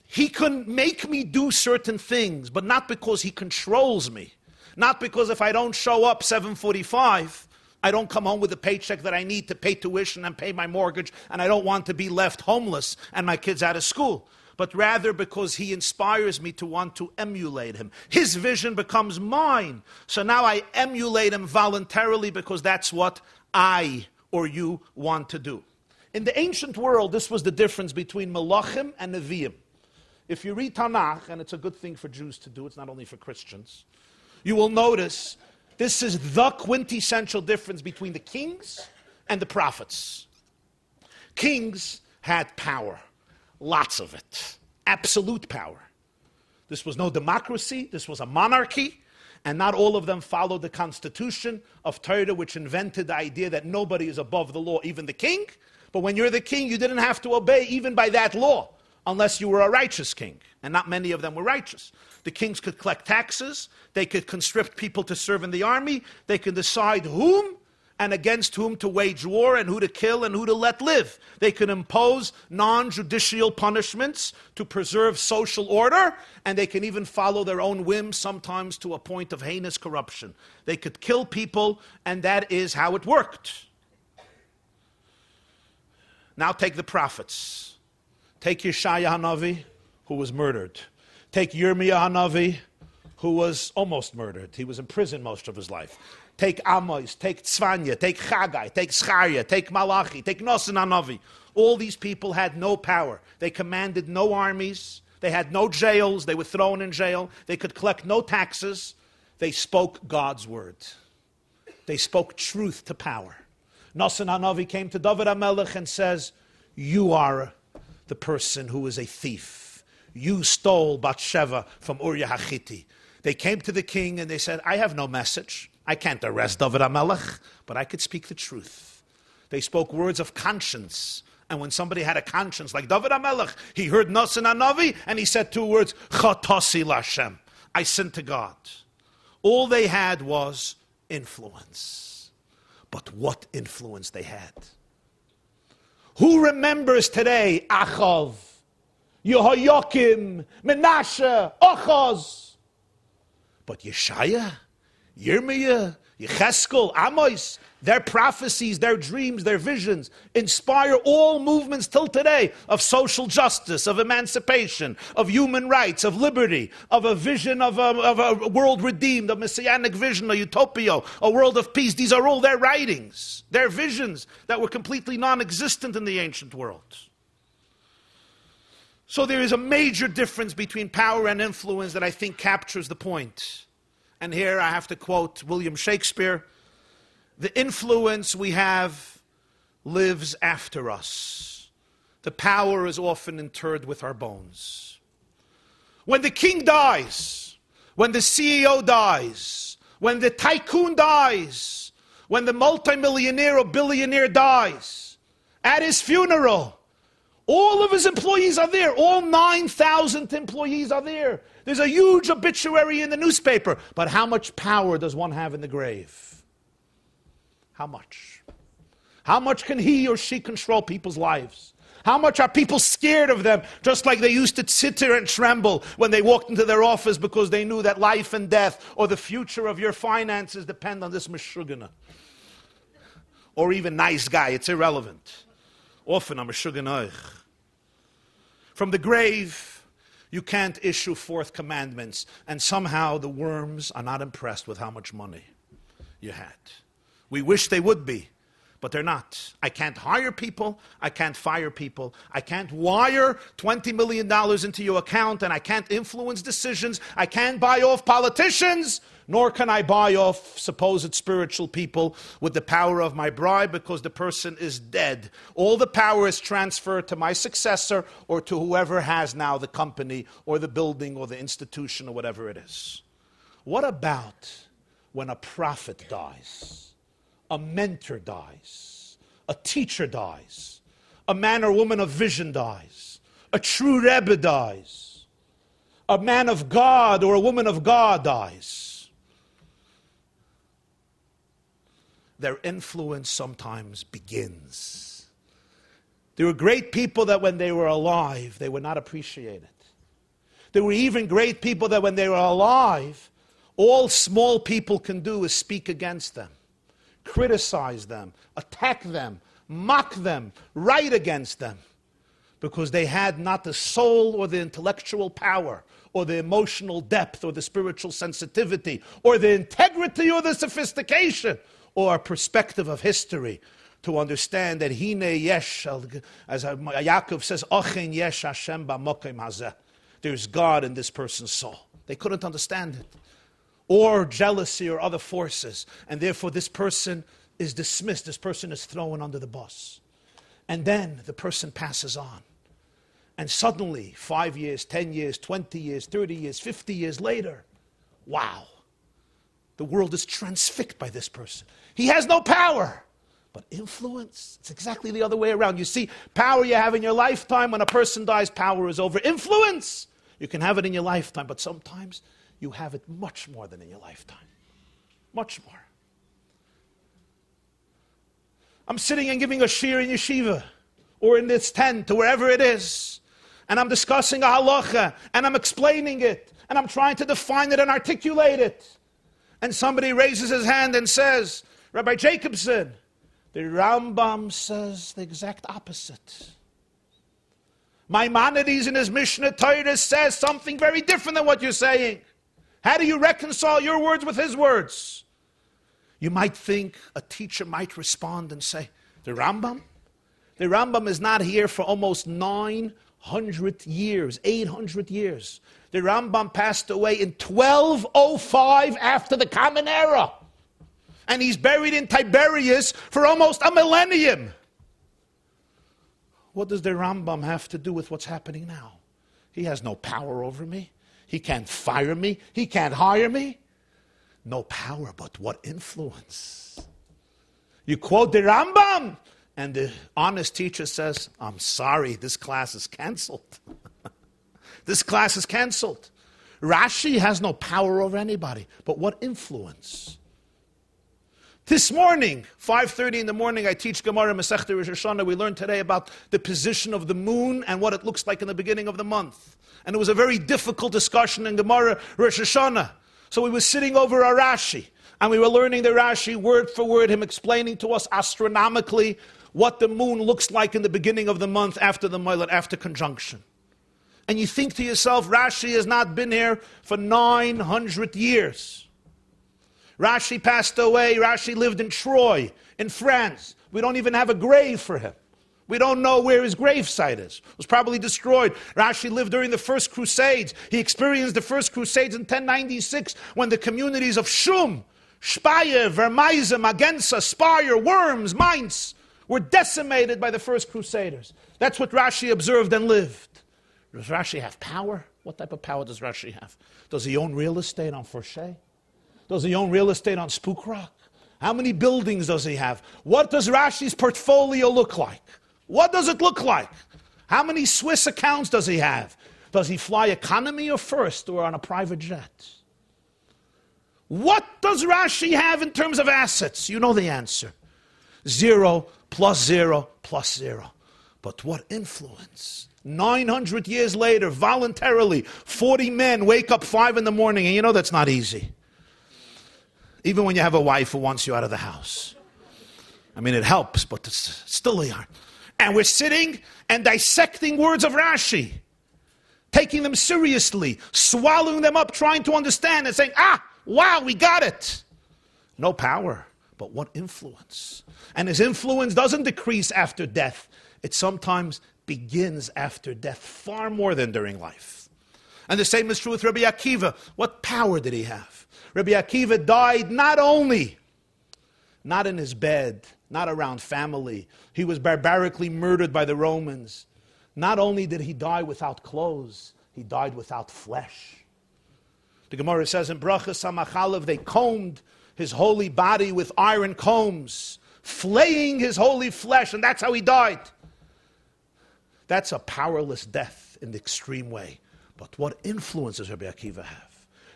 He can make me do certain things, but not because he controls me. Not because if I don't show up 745, I don't come home with the paycheck that I need to pay tuition and pay my mortgage, and I don't want to be left homeless and my kids out of school. But rather because he inspires me to want to emulate him. His vision becomes mine. So now I emulate him voluntarily because that's what I or you want to do. In the ancient world, this was the difference between Malachim and Nevi'im. If you read Tanakh, and it's a good thing for Jews to do, it's not only for Christians, you will notice this is the quintessential difference between the kings and the prophets. Kings had power, lots of it, absolute power. This was no democracy, this was a monarchy, and not all of them followed the constitution of Torah, which invented the idea that nobody is above the law, even the king. But when you're the king, you didn't have to obey even by that law unless you were a righteous king, and not many of them were righteous. The kings could collect taxes, they could conscript people to serve in the army, they could decide whom and against whom to wage war and who to kill and who to let live. They could impose non judicial punishments to preserve social order, and they can even follow their own whims, sometimes to a point of heinous corruption. They could kill people, and that is how it worked. Now take the prophets. Take Yeshaya Hanavi, who was murdered. Take Yirmiyah Hanavi, who was almost murdered. He was in prison most of his life. Take Amos, take Tzvanya, take Chagai, take Scharia, take Malachi, take Nosan Hanavi. All these people had no power. They commanded no armies. They had no jails. They were thrown in jail. They could collect no taxes. They spoke God's word. They spoke truth to power. Nosan Hanavi came to David HaMelech and says, You are the person who is a thief. You stole Bathsheba from Uriah Hachiti. They came to the king and they said, I have no message. I can't arrest David HaMelech, but I could speak the truth. They spoke words of conscience. And when somebody had a conscience like David HaMelech, he heard Nasan Anavi and he said two words, Chatosi Lashem. I sinned to God. All they had was influence. But what influence they had. Who remembers today Achav, Yehoiakim, Menashe, Achaz? But Yeshaya, Yirmiyah, Yecheskel, Amos, their prophecies, their dreams, their visions inspire all movements till today of social justice, of emancipation, of human rights, of liberty, of a vision of a, of a world redeemed, a messianic vision, a utopia, a world of peace. These are all their writings, their visions that were completely non existent in the ancient world. So there is a major difference between power and influence that I think captures the point. And here I have to quote William Shakespeare the influence we have lives after us. The power is often interred with our bones. When the king dies, when the CEO dies, when the tycoon dies, when the multimillionaire or billionaire dies, at his funeral, all of his employees are there. All 9,000 employees are there. There's a huge obituary in the newspaper. But how much power does one have in the grave? How much? How much can he or she control people's lives? How much are people scared of them, just like they used to sit there and tremble when they walked into their office because they knew that life and death or the future of your finances depend on this meshugana? Or even nice guy, it's irrelevant. Often I'm a shuganoich. From the grave, you can't issue forth commandments, and somehow the worms are not impressed with how much money you had. We wish they would be, but they're not. I can't hire people. I can't fire people. I can't wire $20 million into your account, and I can't influence decisions. I can't buy off politicians, nor can I buy off supposed spiritual people with the power of my bribe because the person is dead. All the power is transferred to my successor or to whoever has now the company or the building or the institution or whatever it is. What about when a prophet dies? A mentor dies, a teacher dies, a man or woman of vision dies, a true Rebbe dies, a man of God or a woman of God dies. Their influence sometimes begins. There were great people that when they were alive, they were not appreciated. There were even great people that when they were alive, all small people can do is speak against them criticize them, attack them, mock them, write against them, because they had not the soul or the intellectual power or the emotional depth or the spiritual sensitivity or the integrity or the sophistication or perspective of history to understand that Hine Yesh, as Yaakov says, Ochen Yesh Hashem hazeh. There's God in this person's soul. They couldn't understand it or jealousy or other forces. And therefore, this person is dismissed, this person is thrown under the bus. And then the person passes on. And suddenly, five years, 10 years, 20 years, 30 years, 50 years later, wow, the world is transfixed by this person. He has no power. But influence, it's exactly the other way around. You see, power you have in your lifetime, when a person dies, power is over. Influence, you can have it in your lifetime, but sometimes you have it much more than in your lifetime. Much more. I'm sitting and giving a shir in yeshiva or in this tent or wherever it is, and I'm discussing a halacha and I'm explaining it and I'm trying to define it and articulate it. And somebody raises his hand and says, Rabbi Jacobson, the Rambam says the exact opposite. Maimonides in his Mishnah Torah says something very different than what you're saying. How do you reconcile your words with his words? You might think a teacher might respond and say, The Rambam? The Rambam is not here for almost 900 years, 800 years. The Rambam passed away in 1205 after the Common Era. And he's buried in Tiberias for almost a millennium. What does the Rambam have to do with what's happening now? He has no power over me. He can't fire me. He can't hire me. No power, but what influence? You quote the Rambam, and the honest teacher says, I'm sorry, this class is canceled. this class is canceled. Rashi has no power over anybody, but what influence? This morning, 5.30 in the morning, I teach Gemara Masechta Rosh Hashanah. We learned today about the position of the moon and what it looks like in the beginning of the month. And it was a very difficult discussion in Gemara Rosh Hashanah. So we were sitting over a Rashi, and we were learning the Rashi word for word, him explaining to us astronomically what the moon looks like in the beginning of the month after the Moilad, after conjunction. And you think to yourself, Rashi has not been here for 900 years. Rashi passed away. Rashi lived in Troyes, in France. We don't even have a grave for him. We don't know where his gravesite is. It was probably destroyed. Rashi lived during the first Crusades. He experienced the first Crusades in 1096 when the communities of Shum, Speyer, Vermeisen, Magensa, Speyer, Worms, Mainz were decimated by the first Crusaders. That's what Rashi observed and lived. Does Rashi have power? What type of power does Rashi have? Does he own real estate on Forshay? Does he own real estate on Spook Rock? How many buildings does he have? What does Rashi's portfolio look like? What does it look like? How many Swiss accounts does he have? Does he fly economy or first or on a private jet? What does Rashi have in terms of assets? You know the answer zero plus zero plus zero. But what influence? 900 years later, voluntarily, 40 men wake up 5 in the morning, and you know that's not easy even when you have a wife who wants you out of the house. I mean, it helps, but it's still a yarn. And we're sitting and dissecting words of Rashi, taking them seriously, swallowing them up, trying to understand, and saying, ah, wow, we got it. No power, but what influence? And his influence doesn't decrease after death, it sometimes begins after death, far more than during life. And the same is true with Rabbi Akiva. What power did he have? Rabbi Akiva died not only not in his bed, not around family. He was barbarically murdered by the Romans. Not only did he die without clothes, he died without flesh. The Gemara says in Brachas Samachalev, they combed his holy body with iron combs, flaying his holy flesh, and that's how he died. That's a powerless death in the extreme way. But what influence does Rabbi Akiva have?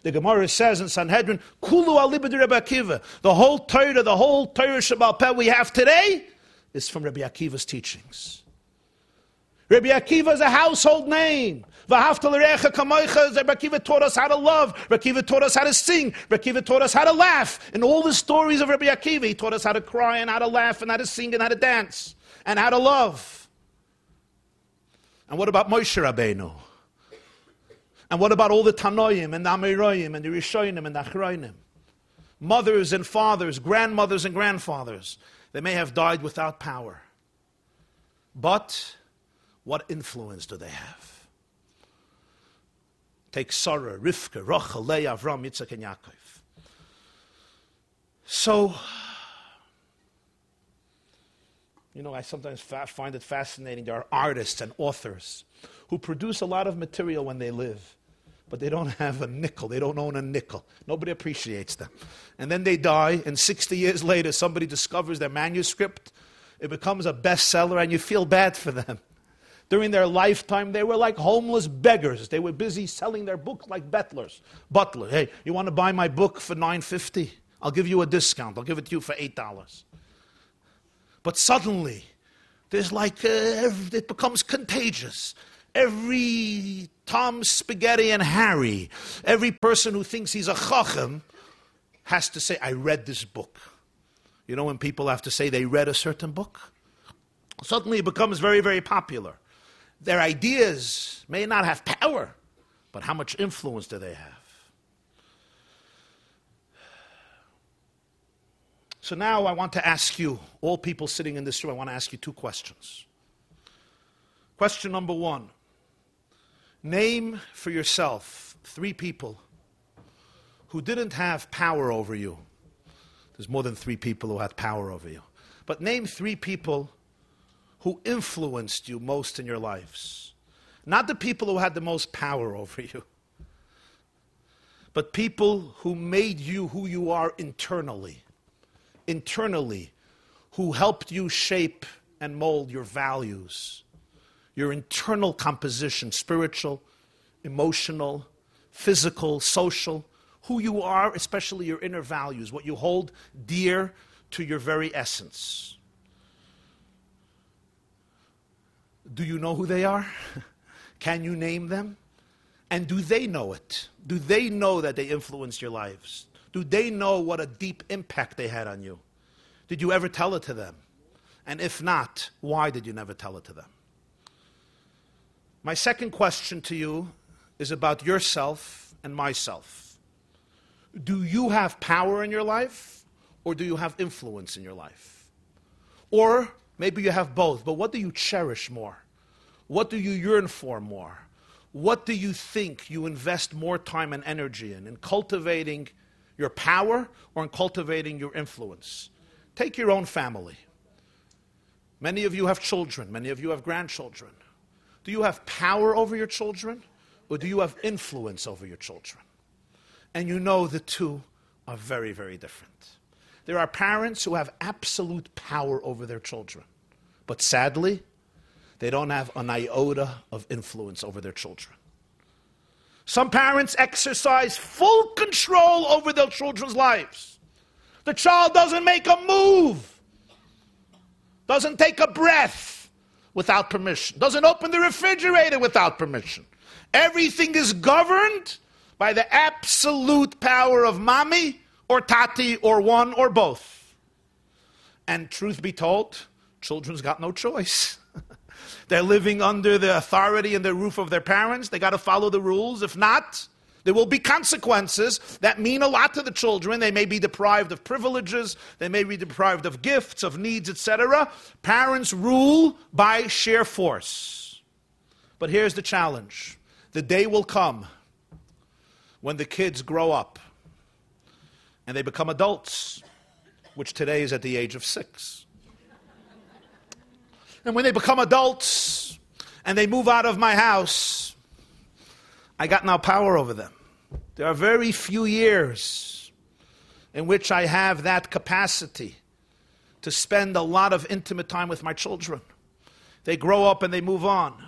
The Gemara says in Sanhedrin, Kulu Akiva. The whole Torah, the whole Torah Shabbat we have today is from Rabbi Akiva's teachings. Rabbi Akiva is a household name. V'haftal kamoicha. Rabbi Akiva taught us how to love. Rabbi Akiva taught us how to sing. Rabbi Akiva taught us how to laugh. In all the stories of Rabbi Akiva, he taught us how to cry and how to laugh and how to sing and how to dance and how to love. And what about Moshe Rabbeinu? And what about all the Tanoim and the Amiroim and the Rishonim and the Achroinim? Mothers and fathers, grandmothers and grandfathers. They may have died without power. But what influence do they have? Take Sarah, Rivka, Rachel, Leah, Avram, Yitzhak, and Yaakov. So, you know, I sometimes fa- find it fascinating. There are artists and authors who produce a lot of material when they live but they don't have a nickel. They don't own a nickel. Nobody appreciates them. And then they die, and 60 years later, somebody discovers their manuscript. It becomes a bestseller, and you feel bad for them. During their lifetime, they were like homeless beggars. They were busy selling their books like butlers. Butler, hey, you want to buy my book for 9.50? I'll give you a discount. I'll give it to you for $8. But suddenly, there's like, uh, it becomes contagious every Tom Spaghetti and Harry, every person who thinks he's a chacham has to say, I read this book. You know, when people have to say they read a certain book, suddenly it becomes very, very popular. Their ideas may not have power, but how much influence do they have? So now I want to ask you, all people sitting in this room, I want to ask you two questions. Question number one Name for yourself three people who didn't have power over you. There's more than three people who had power over you. But name three people who influenced you most in your lives. Not the people who had the most power over you, but people who made you who you are internally. Internally, who helped you shape and mold your values your internal composition, spiritual, emotional, physical, social, who you are, especially your inner values, what you hold dear to your very essence. Do you know who they are? Can you name them? And do they know it? Do they know that they influenced your lives? Do they know what a deep impact they had on you? Did you ever tell it to them? And if not, why did you never tell it to them? My second question to you is about yourself and myself. Do you have power in your life or do you have influence in your life? Or maybe you have both, but what do you cherish more? What do you yearn for more? What do you think you invest more time and energy in? In cultivating your power or in cultivating your influence? Take your own family. Many of you have children, many of you have grandchildren. Do you have power over your children or do you have influence over your children? And you know the two are very, very different. There are parents who have absolute power over their children, but sadly, they don't have an iota of influence over their children. Some parents exercise full control over their children's lives. The child doesn't make a move, doesn't take a breath without permission, doesn't open the refrigerator without permission. Everything is governed by the absolute power of mommy or tati or one or both. And truth be told, children's got no choice. They're living under the authority and the roof of their parents. They got to follow the rules. If not, There will be consequences that mean a lot to the children. They may be deprived of privileges, they may be deprived of gifts, of needs, etc. Parents rule by sheer force. But here's the challenge the day will come when the kids grow up and they become adults, which today is at the age of six. And when they become adults and they move out of my house, I got now power over them. There are very few years in which I have that capacity to spend a lot of intimate time with my children. They grow up and they move on.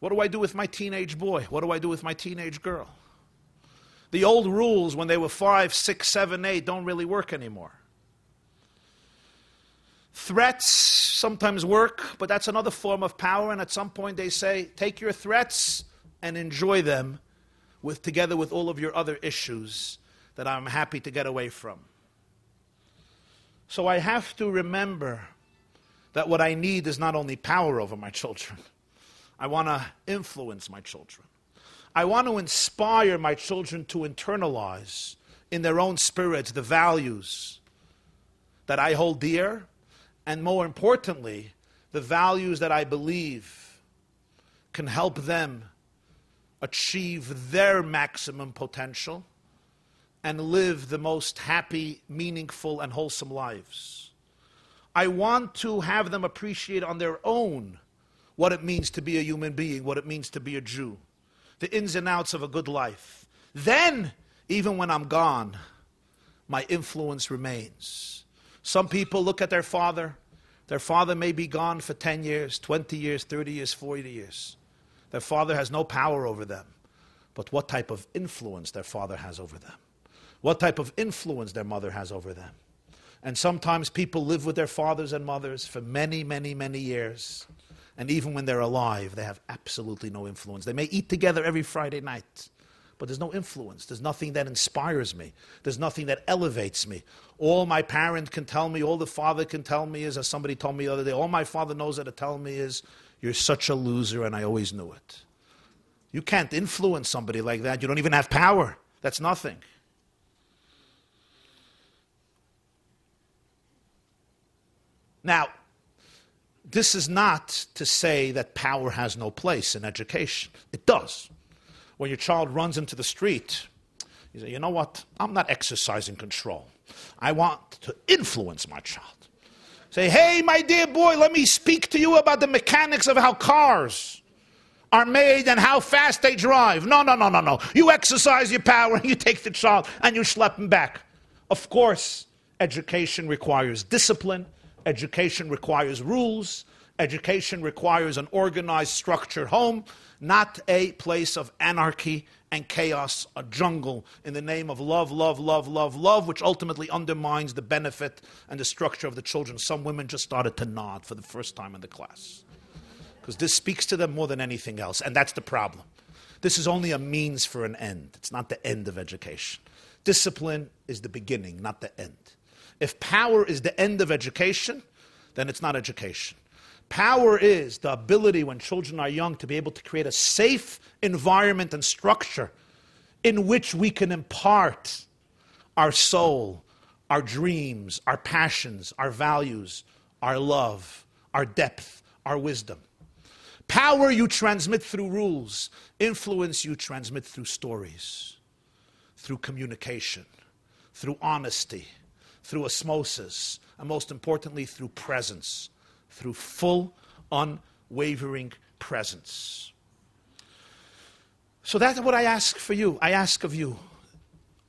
What do I do with my teenage boy? What do I do with my teenage girl? The old rules when they were five, six, seven, eight don't really work anymore. Threats sometimes work, but that's another form of power, and at some point they say, take your threats and enjoy them with, together with all of your other issues that I'm happy to get away from. So I have to remember that what I need is not only power over my children, I want to influence my children. I want to inspire my children to internalize in their own spirits the values that I hold dear, and more importantly, the values that I believe can help them achieve their maximum potential and live the most happy, meaningful, and wholesome lives. I want to have them appreciate on their own what it means to be a human being, what it means to be a Jew, the ins and outs of a good life. Then, even when I'm gone, my influence remains. Some people look at their father. Their father may be gone for 10 years, 20 years, 30 years, 40 years. Their father has no power over them. But what type of influence their father has over them? What type of influence their mother has over them? And sometimes people live with their fathers and mothers for many, many, many years. And even when they're alive, they have absolutely no influence. They may eat together every Friday night, but there's no influence. There's nothing that inspires me. There's nothing that elevates me. All my parent can tell me, all the father can tell me is, as somebody told me the other day, all my father knows how to tell me is, you're such a loser, and I always knew it. You can't influence somebody like that. You don't even have power. That's nothing. Now, this is not to say that power has no place in education. It does. When your child runs into the street, you say, you know what? I'm not exercising control. I want to influence my child. Say, hey, my dear boy, let me speak to you about the mechanics of how cars are made and how fast they drive. No, no, no, no, no. You exercise your power and you take the child and you slap him back. Of course, education requires discipline, Education requires rules. Education requires an organized, structured home, not a place of anarchy and chaos, a jungle in the name of love, love, love, love, love, which ultimately undermines the benefit and the structure of the children. Some women just started to nod for the first time in the class because this speaks to them more than anything else, and that's the problem. This is only a means for an end, it's not the end of education. Discipline is the beginning, not the end. If power is the end of education, then it's not education. Power is the ability when children are young to be able to create a safe environment and structure in which we can impart our soul, our dreams, our passions, our values, our love, our depth, our wisdom. Power you transmit through rules, influence you transmit through stories, through communication, through honesty through osmosis, and most importantly, through presence, through full, unwavering presence. So that's what I ask for you. I ask of you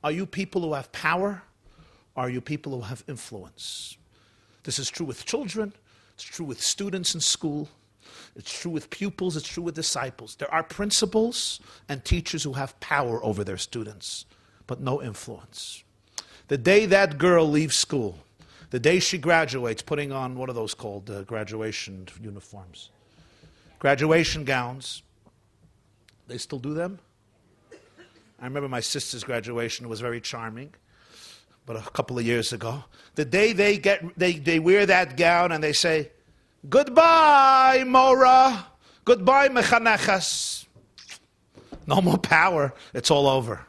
are you people who have power? Are you people who have influence? This is true with children, it's true with students in school, it's true with pupils, it's true with disciples. There are principals and teachers who have power over their students, but no influence. The day that girl leaves school, the day she graduates, putting on what are those called? Uh, graduation uniforms. Graduation gowns. They still do them? I remember my sister's graduation was very charming, but a couple of years ago. The day they, get, they, they wear that gown and they say, Goodbye, Mora. Goodbye, mechanechas. No more power. It's all over.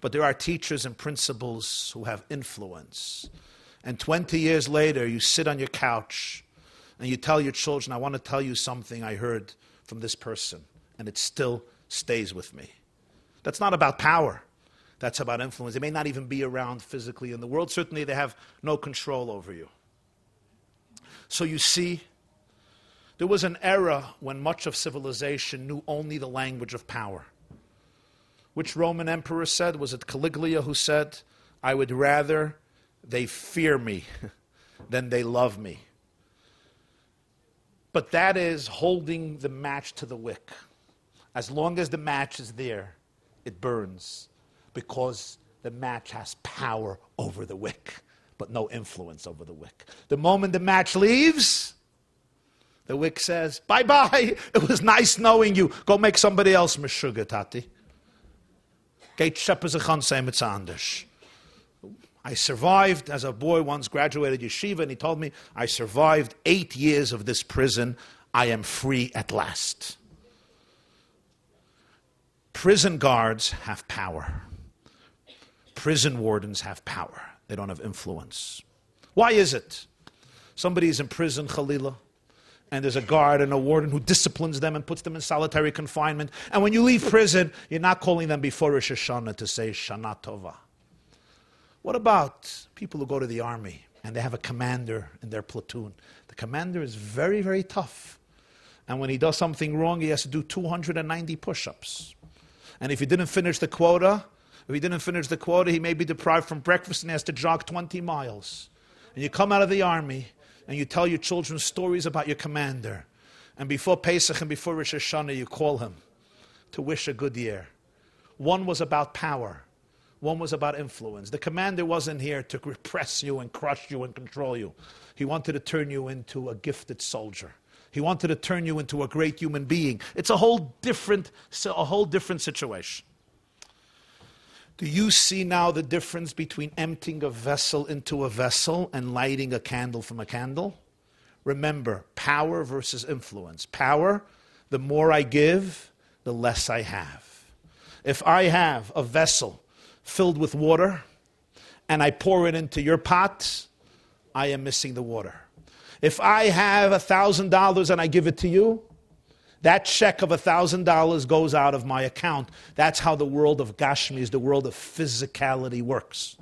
But there are teachers and principals who have influence. And 20 years later, you sit on your couch and you tell your children, I want to tell you something I heard from this person. And it still stays with me. That's not about power. That's about influence. They may not even be around physically in the world. Certainly, they have no control over you. So you see, there was an era when much of civilization knew only the language of power. Which Roman emperor said? Was it Caligula who said, I would rather they fear me than they love me? But that is holding the match to the wick. As long as the match is there, it burns because the match has power over the wick, but no influence over the wick. The moment the match leaves, the wick says, Bye bye. It was nice knowing you. Go make somebody else Meshuggah, Tati. I survived as a boy once graduated yeshiva, and he told me, I survived eight years of this prison. I am free at last. Prison guards have power. Prison wardens have power. They don't have influence. Why is it? Somebody is in prison, Khalila, and there's a guard and a warden who disciplines them and puts them in solitary confinement. And when you leave prison, you're not calling them before Rosh Hashanah to say Shana Tova. What about people who go to the army and they have a commander in their platoon? The commander is very, very tough. And when he does something wrong, he has to do 290 push ups. And if he didn't finish the quota, if he didn't finish the quota, he may be deprived from breakfast and has to jog 20 miles. And you come out of the army and you tell your children stories about your commander. And before Pesach and before Rosh Hashanah, you call him to wish a good year. One was about power, one was about influence. The commander wasn't here to repress you and crush you and control you. He wanted to turn you into a gifted soldier. He wanted to turn you into a great human being. It's a whole different, a whole different situation. Do you see now the difference between emptying a vessel into a vessel and lighting a candle from a candle? Remember, power versus influence. Power, the more I give, the less I have. If I have a vessel filled with water and I pour it into your pot, I am missing the water. If I have a $1,000 and I give it to you, that check of $1,000 goes out of my account. That's how the world of Gashmi is the world of physicality works.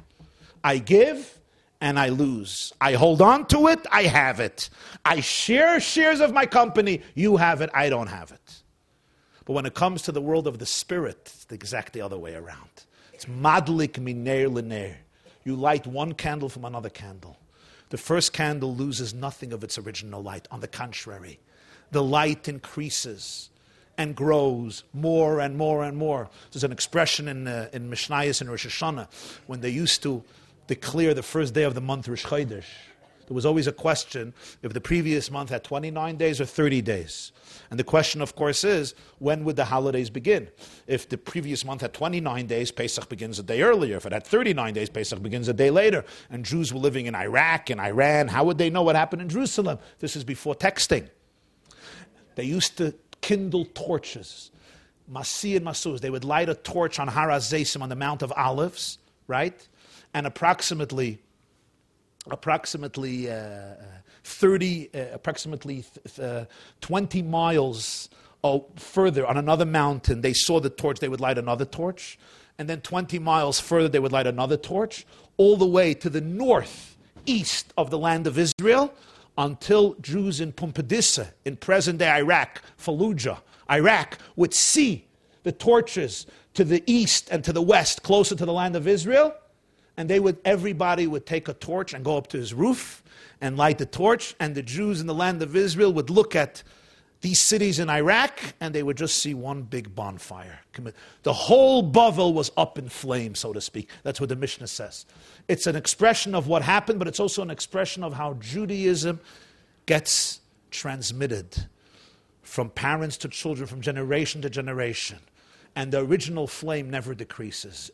I give and I lose. I hold on to it, I have it. I share shares of my company, you have it, I don't have it. But when it comes to the world of the spirit, it's the exact the other way around. It's madlik miner liner. You light one candle from another candle the first candle loses nothing of its original light. On the contrary, the light increases and grows more and more and more. There's an expression in, uh, in Mishnayos and Rosh Hashanah when they used to declare the first day of the month Rosh Chodesh. There was always a question if the previous month had 29 days or 30 days. And the question, of course, is when would the holidays begin? If the previous month had 29 days, Pesach begins a day earlier. If it had 39 days, Pesach begins a day later. And Jews were living in Iraq and Iran. How would they know what happened in Jerusalem? This is before texting. They used to kindle torches. Masi and Masuz, they would light a torch on Har HaZeisim on the Mount of Olives, right? And approximately approximately uh, uh 30, uh, approximately uh, 20 miles further on another mountain, they saw the torch, they would light another torch. And then 20 miles further, they would light another torch, all the way to the north east of the land of Israel until Jews in Pumbedisa, in present day Iraq, Fallujah, Iraq, would see the torches to the east and to the west, closer to the land of Israel and they would everybody would take a torch and go up to his roof and light the torch. And the jews in the land of israel would look at these cities in iraq and they would just see one big bonfire. The whole bavel was up in flames so to speak. That's what the mishnah says. It's an expression of what happened but it's also an expression of how judaism gets transmitted from parents to children from generation to generation. And the original flame never decreases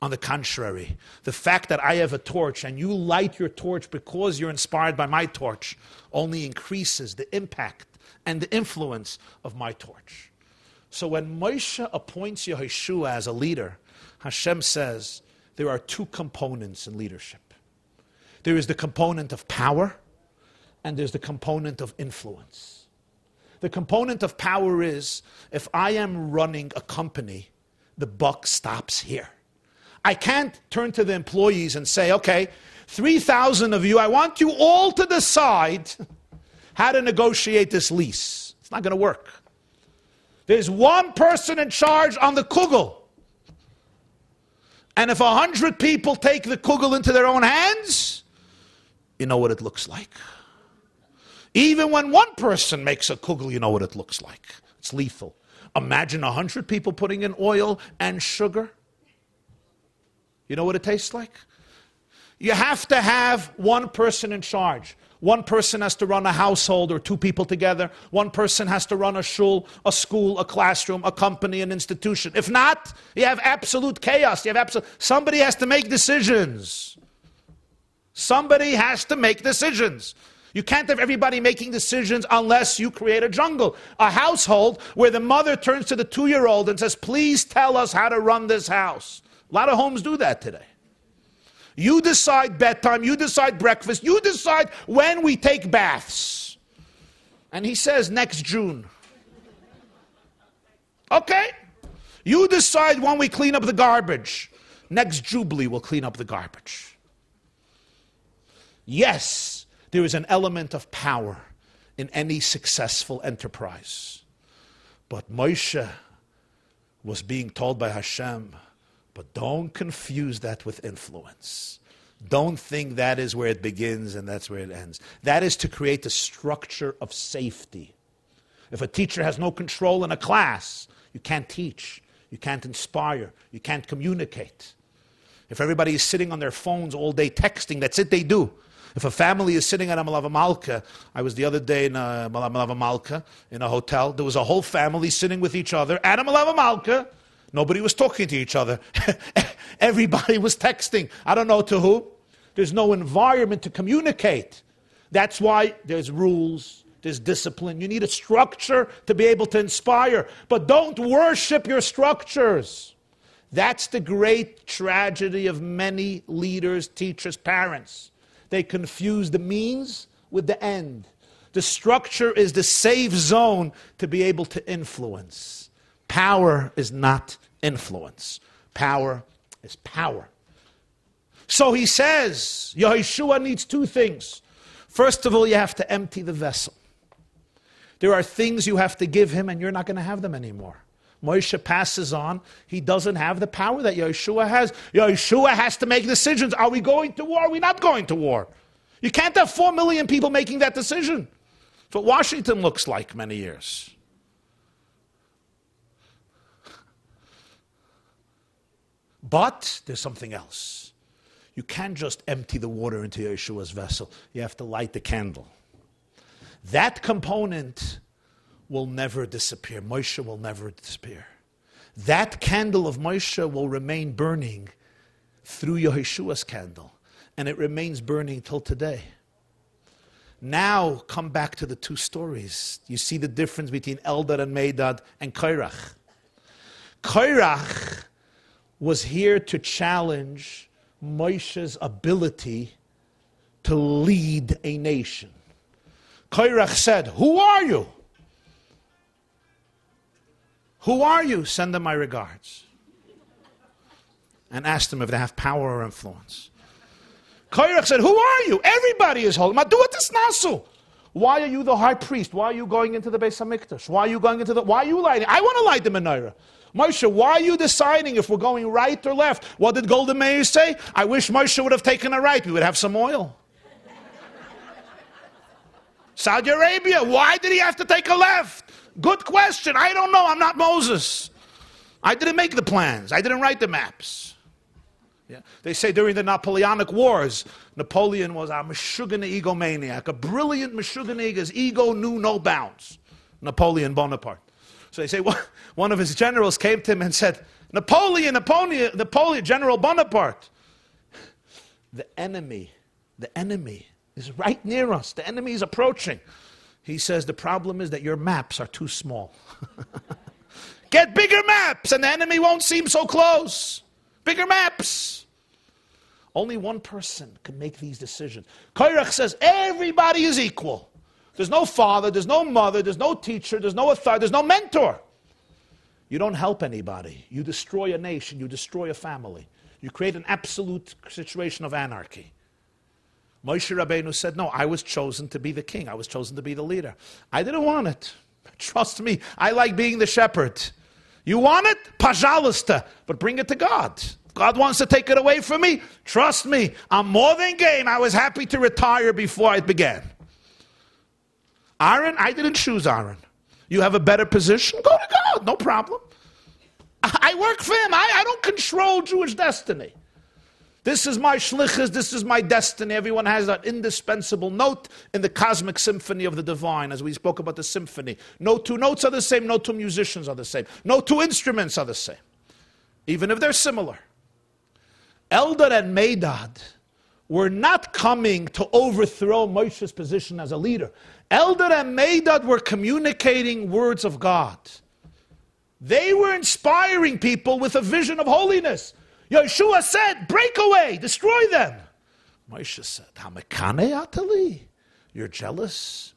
on the contrary, the fact that I have a torch and you light your torch because you're inspired by my torch only increases the impact and the influence of my torch. So when Moshe appoints Yehoshua as a leader, Hashem says there are two components in leadership. There is the component of power, and there's the component of influence. The component of power is if I am running a company, the buck stops here. I can't turn to the employees and say, okay, 3,000 of you, I want you all to decide how to negotiate this lease. It's not going to work. There's one person in charge on the kugel. And if a hundred people take the kugel into their own hands, you know what it looks like. Even when one person makes a kugel, you know what it looks like. It's lethal. Imagine a hundred people putting in oil and sugar. You know what it tastes like? You have to have one person in charge. One person has to run a household or two people together. One person has to run a shul, a school, a classroom, a company, an institution. If not, you have absolute chaos. You have absolute, somebody has to make decisions. Somebody has to make decisions. You can't have everybody making decisions unless you create a jungle. A household where the mother turns to the two year old and says, Please tell us how to run this house. A lot of homes do that today. You decide bedtime, you decide breakfast, you decide when we take baths. And he says next June. Okay? You decide when we clean up the garbage. Next Jubilee, we'll clean up the garbage. Yes, there is an element of power in any successful enterprise. But Moshe was being told by Hashem, but don't confuse that with influence. Don't think that is where it begins and that's where it ends. That is to create a structure of safety. If a teacher has no control in a class, you can't teach, you can't inspire, you can't communicate. If everybody is sitting on their phones all day texting, that's it they do. If a family is sitting at a Malava Malka, I was the other day in a Malava Malka in a hotel, there was a whole family sitting with each other at a Malava Malka Nobody was talking to each other. Everybody was texting. I don't know to who. There's no environment to communicate. That's why there's rules, there's discipline. You need a structure to be able to inspire. But don't worship your structures. That's the great tragedy of many leaders, teachers, parents. They confuse the means with the end. The structure is the safe zone to be able to influence. Power is not influence. Power is power. So he says, Yehoshua needs two things. First of all, you have to empty the vessel. There are things you have to give him, and you're not going to have them anymore. Moshe passes on. He doesn't have the power that Yehoshua has. Yehoshua has to make decisions. Are we going to war? Are we not going to war? You can't have four million people making that decision. That's what Washington looks like many years. But there's something else. You can't just empty the water into Yehoshua's vessel, you have to light the candle. That component will never disappear. Moshe will never disappear. That candle of Moshe will remain burning through Yehoshua's candle, and it remains burning till today. Now, come back to the two stories. You see the difference between Eldad and Medad and Korach. Korach was here to challenge Moshe's ability to lead a nation. Korach said, Who are you? Who are you? Send them my regards. And ask them if they have power or influence. Korach said, Who are you? Everybody is holy. Why are you the high priest? Why are you going into the Beis Hamikdash? Why are you going into the? Why are you lighting? I want to light the menorah. Moshe, why are you deciding if we're going right or left? What did Golda Meir say? I wish Moshe would have taken a right. We would have some oil. Saudi Arabia, why did he have to take a left? Good question. I don't know. I'm not Moses. I didn't make the plans. I didn't write the maps. Yeah. They say during the Napoleonic Wars, Napoleon was a Meshuggah egomaniac, a brilliant Meshuggah His ego knew no bounds. Napoleon Bonaparte. So they say one of his generals came to him and said, Napoleon, Napoleon, Napoleon, General Bonaparte. The enemy, the enemy is right near us. The enemy is approaching. He says the problem is that your maps are too small. Get bigger maps, and the enemy won't seem so close. Bigger maps. Only one person can make these decisions. Korach says everybody is equal. There's no father, there's no mother, there's no teacher, there's no authority, there's no mentor. You don't help anybody. You destroy a nation, you destroy a family. You create an absolute situation of anarchy. Moshe Rabbeinu said, No, I was chosen to be the king. I was chosen to be the leader. I didn't want it. Trust me, I like being the shepherd. You want it? Pajalista. But bring it to God. God wants to take it away from me. Trust me, I'm more than game. I was happy to retire before it began. Aaron, I didn't choose Aaron. You have a better position? Go to God, no problem. I work for him. I, I don't control Jewish destiny. This is my shlichus, this is my destiny. Everyone has that indispensable note in the cosmic symphony of the divine, as we spoke about the symphony. No two notes are the same, no two musicians are the same, no two instruments are the same, even if they're similar. Eldad and Medad were not coming to overthrow Moshe's position as a leader. Eldad and Medad were communicating words of God. They were inspiring people with a vision of holiness. Yehoshua said, break away, destroy them. Moshe said, Hamakane atali. You're jealous?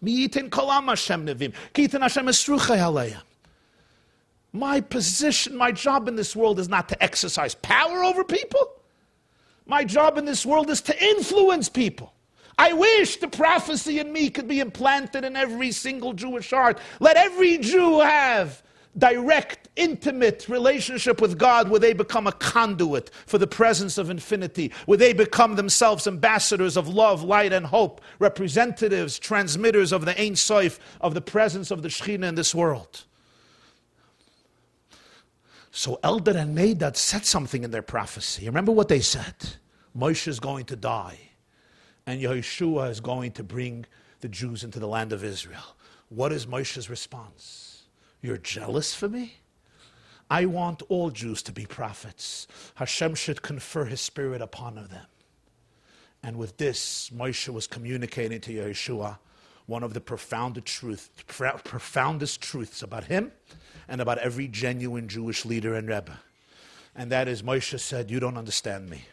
My position, my job in this world is not to exercise power over people. My job in this world is to influence people. I wish the prophecy in me could be implanted in every single Jewish heart. Let every Jew have direct, intimate relationship with God where they become a conduit for the presence of infinity, where they become themselves ambassadors of love, light, and hope, representatives, transmitters of the Ein Sof, of the presence of the Shekhinah in this world. So Eldad and Medad said something in their prophecy. Remember what they said? Moshe is going to die, and Yehoshua is going to bring the Jews into the land of Israel. What is Moshe's response? You're jealous for me? I want all Jews to be prophets. Hashem should confer his spirit upon them. And with this, Moshe was communicating to Yehoshua one of the profoundest, truth, profoundest truths about him and about every genuine Jewish leader and Rebbe. And that is, Moshe said, You don't understand me.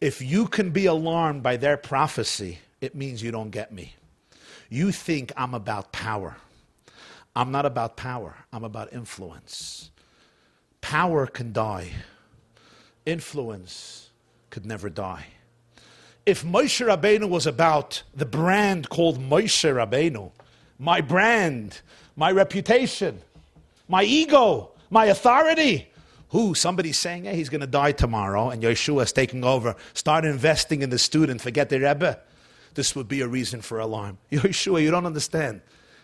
If you can be alarmed by their prophecy, it means you don't get me. You think I'm about power. I'm not about power, I'm about influence. Power can die, influence could never die. If Moshe Rabbeinu was about the brand called Moshe Rabbeinu, my brand, my reputation, my ego, my authority, who somebody's saying, hey, he's going to die tomorrow, and Yehoshua is taking over. Start investing in the student, forget the Rebbe. This would be a reason for alarm. Yehoshua, you don't understand.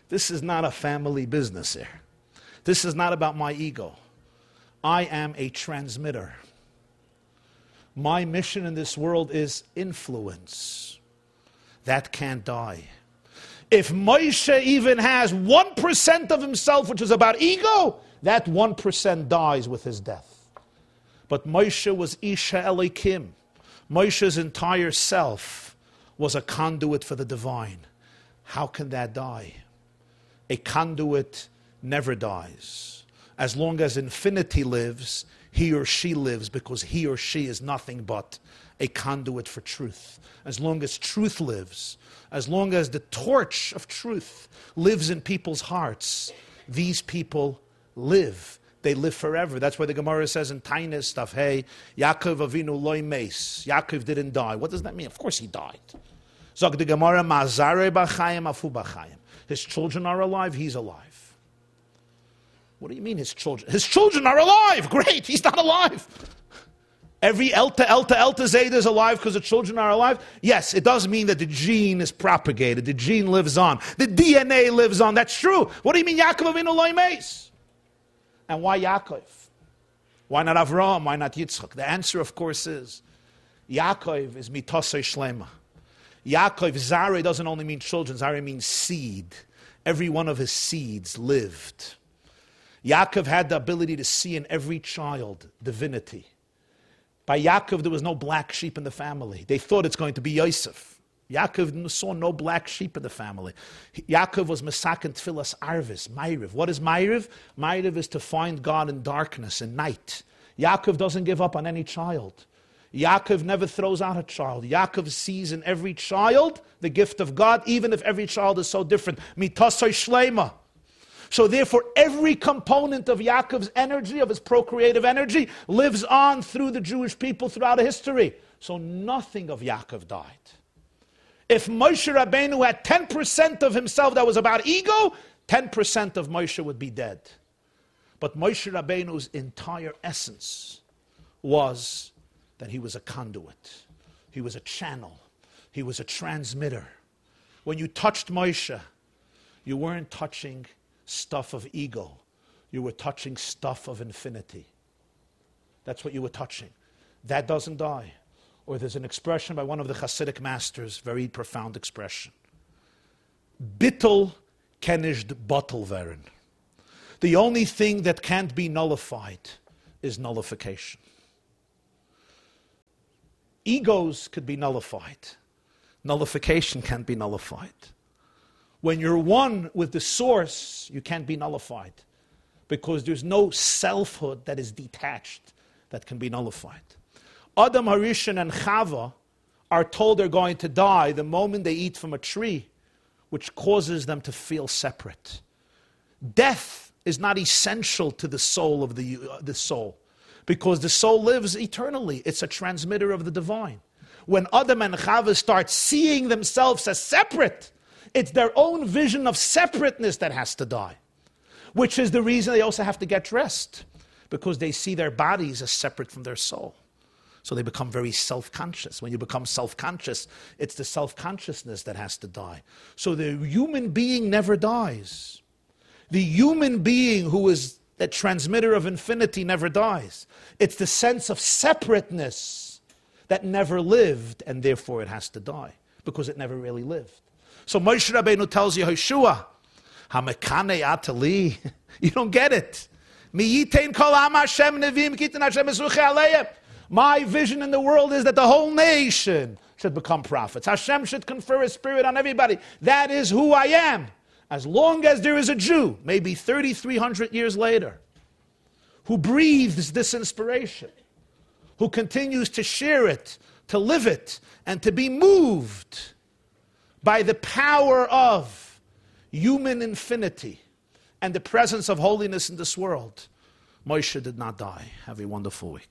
This is not a family business here. This is not about my ego. I am a transmitter. My mission in this world is influence. That can't die. If Moshe even has 1% of himself, which is about ego, that 1% dies with his death. But Moshe was Ish HaElokim. Moshe's entire self was a conduit for the divine. How can that die? a conduit never dies. As long as infinity lives, he or she lives because he or she is nothing but a conduit for truth. As long as truth lives, as long as the torch of truth lives in people's hearts, these people live. They live forever. That's why the Gemara says in Taanis stuff, hey, Yaakov Avinu loy meis. Yaakov didn't die. What does that mean? Of course he died. Zog the Gemara, mazare b'chayim afu b'chayim. His children are alive, he's alive. What do you mean his children? His children are alive! Great, he's not alive. Every Elta, Elta, Elta Zeta is alive because the children are alive? Yes, it does mean that the gene is propagated, the gene lives on, the DNA lives on. That's true. What do you mean Yaakov Avinu loy Loimes? And why Yaakov? Why not Avram? Why not Yitzchak? The answer, of course, is Yaakov is mitosei shlema. Yaakov, Zare doesn't only mean children, Zare means seed. Every one of his seeds lived. Yaakov had the ability to see in every child divinity. By Yaakov, there was no black sheep in the family. They thought it's going to be Yosef. Yaakov saw no black sheep in the family. Yaakov was Masakin Tfilas Arvis, Ma'iriv. What is Ma'iriv? Ma'iriv is to find God in darkness, in night. Yaakov doesn't give up on any child. Yaakov never throws out a child. Yaakov sees in every child the gift of God, even if every child is so different. Mitasoi shlema. So therefore, every component of Yaakov's energy, of his procreative energy, lives on through the Jewish people throughout history. So nothing of Yaakov died. If Moshe Rabbeinu had 10% of himself that was about ego, 10% of Moshe would be dead. But Moshe Rabbeinu's entire essence was that he was a conduit, he was a channel, he was a transmitter. When you touched Moshe, you weren't touching stuff of ego, you were touching stuff of infinity. That's what you were touching. That doesn't die. Or there's an expression by one of the Hasidic masters, very profound expression. Bittel kenished bottle veren. The only thing that can't be nullified is nullification. Egos could be nullified. Nullification can't be nullified. When you're one with the source, you can't be nullified because there's no selfhood that is detached that can be nullified. Adam Harishon and Chava are told they're going to die the moment they eat from a tree, which causes them to feel separate. Death is not essential to the soul of the, uh, the soul because the soul lives eternally. It's a transmitter of the divine. When Adam and Chava start seeing themselves as separate, it's their own vision of separateness that has to die, which is the reason they also have to get dressed because they see their bodies as separate from their soul. So they become very self conscious. When you become self conscious, it's the self consciousness that has to die. So the human being never dies. The human being who is the transmitter of infinity never dies. It's the sense of separateness that never lived, and therefore it has to die because it never really lived. So Moshe Rabbeinu tells you, Yehoshua, Hamekane Atali. You don't get it. My vision in the world is that the whole nation should become prophets. Hashem should confer His Spirit on everybody. That is who I am. As long as there is a Jew, maybe 3,300 years later, who breathes this inspiration, who continues to share it, to live it, and to be moved by the power of human infinity and the presence of holiness in this world, Moshe did not die. Have a wonderful week.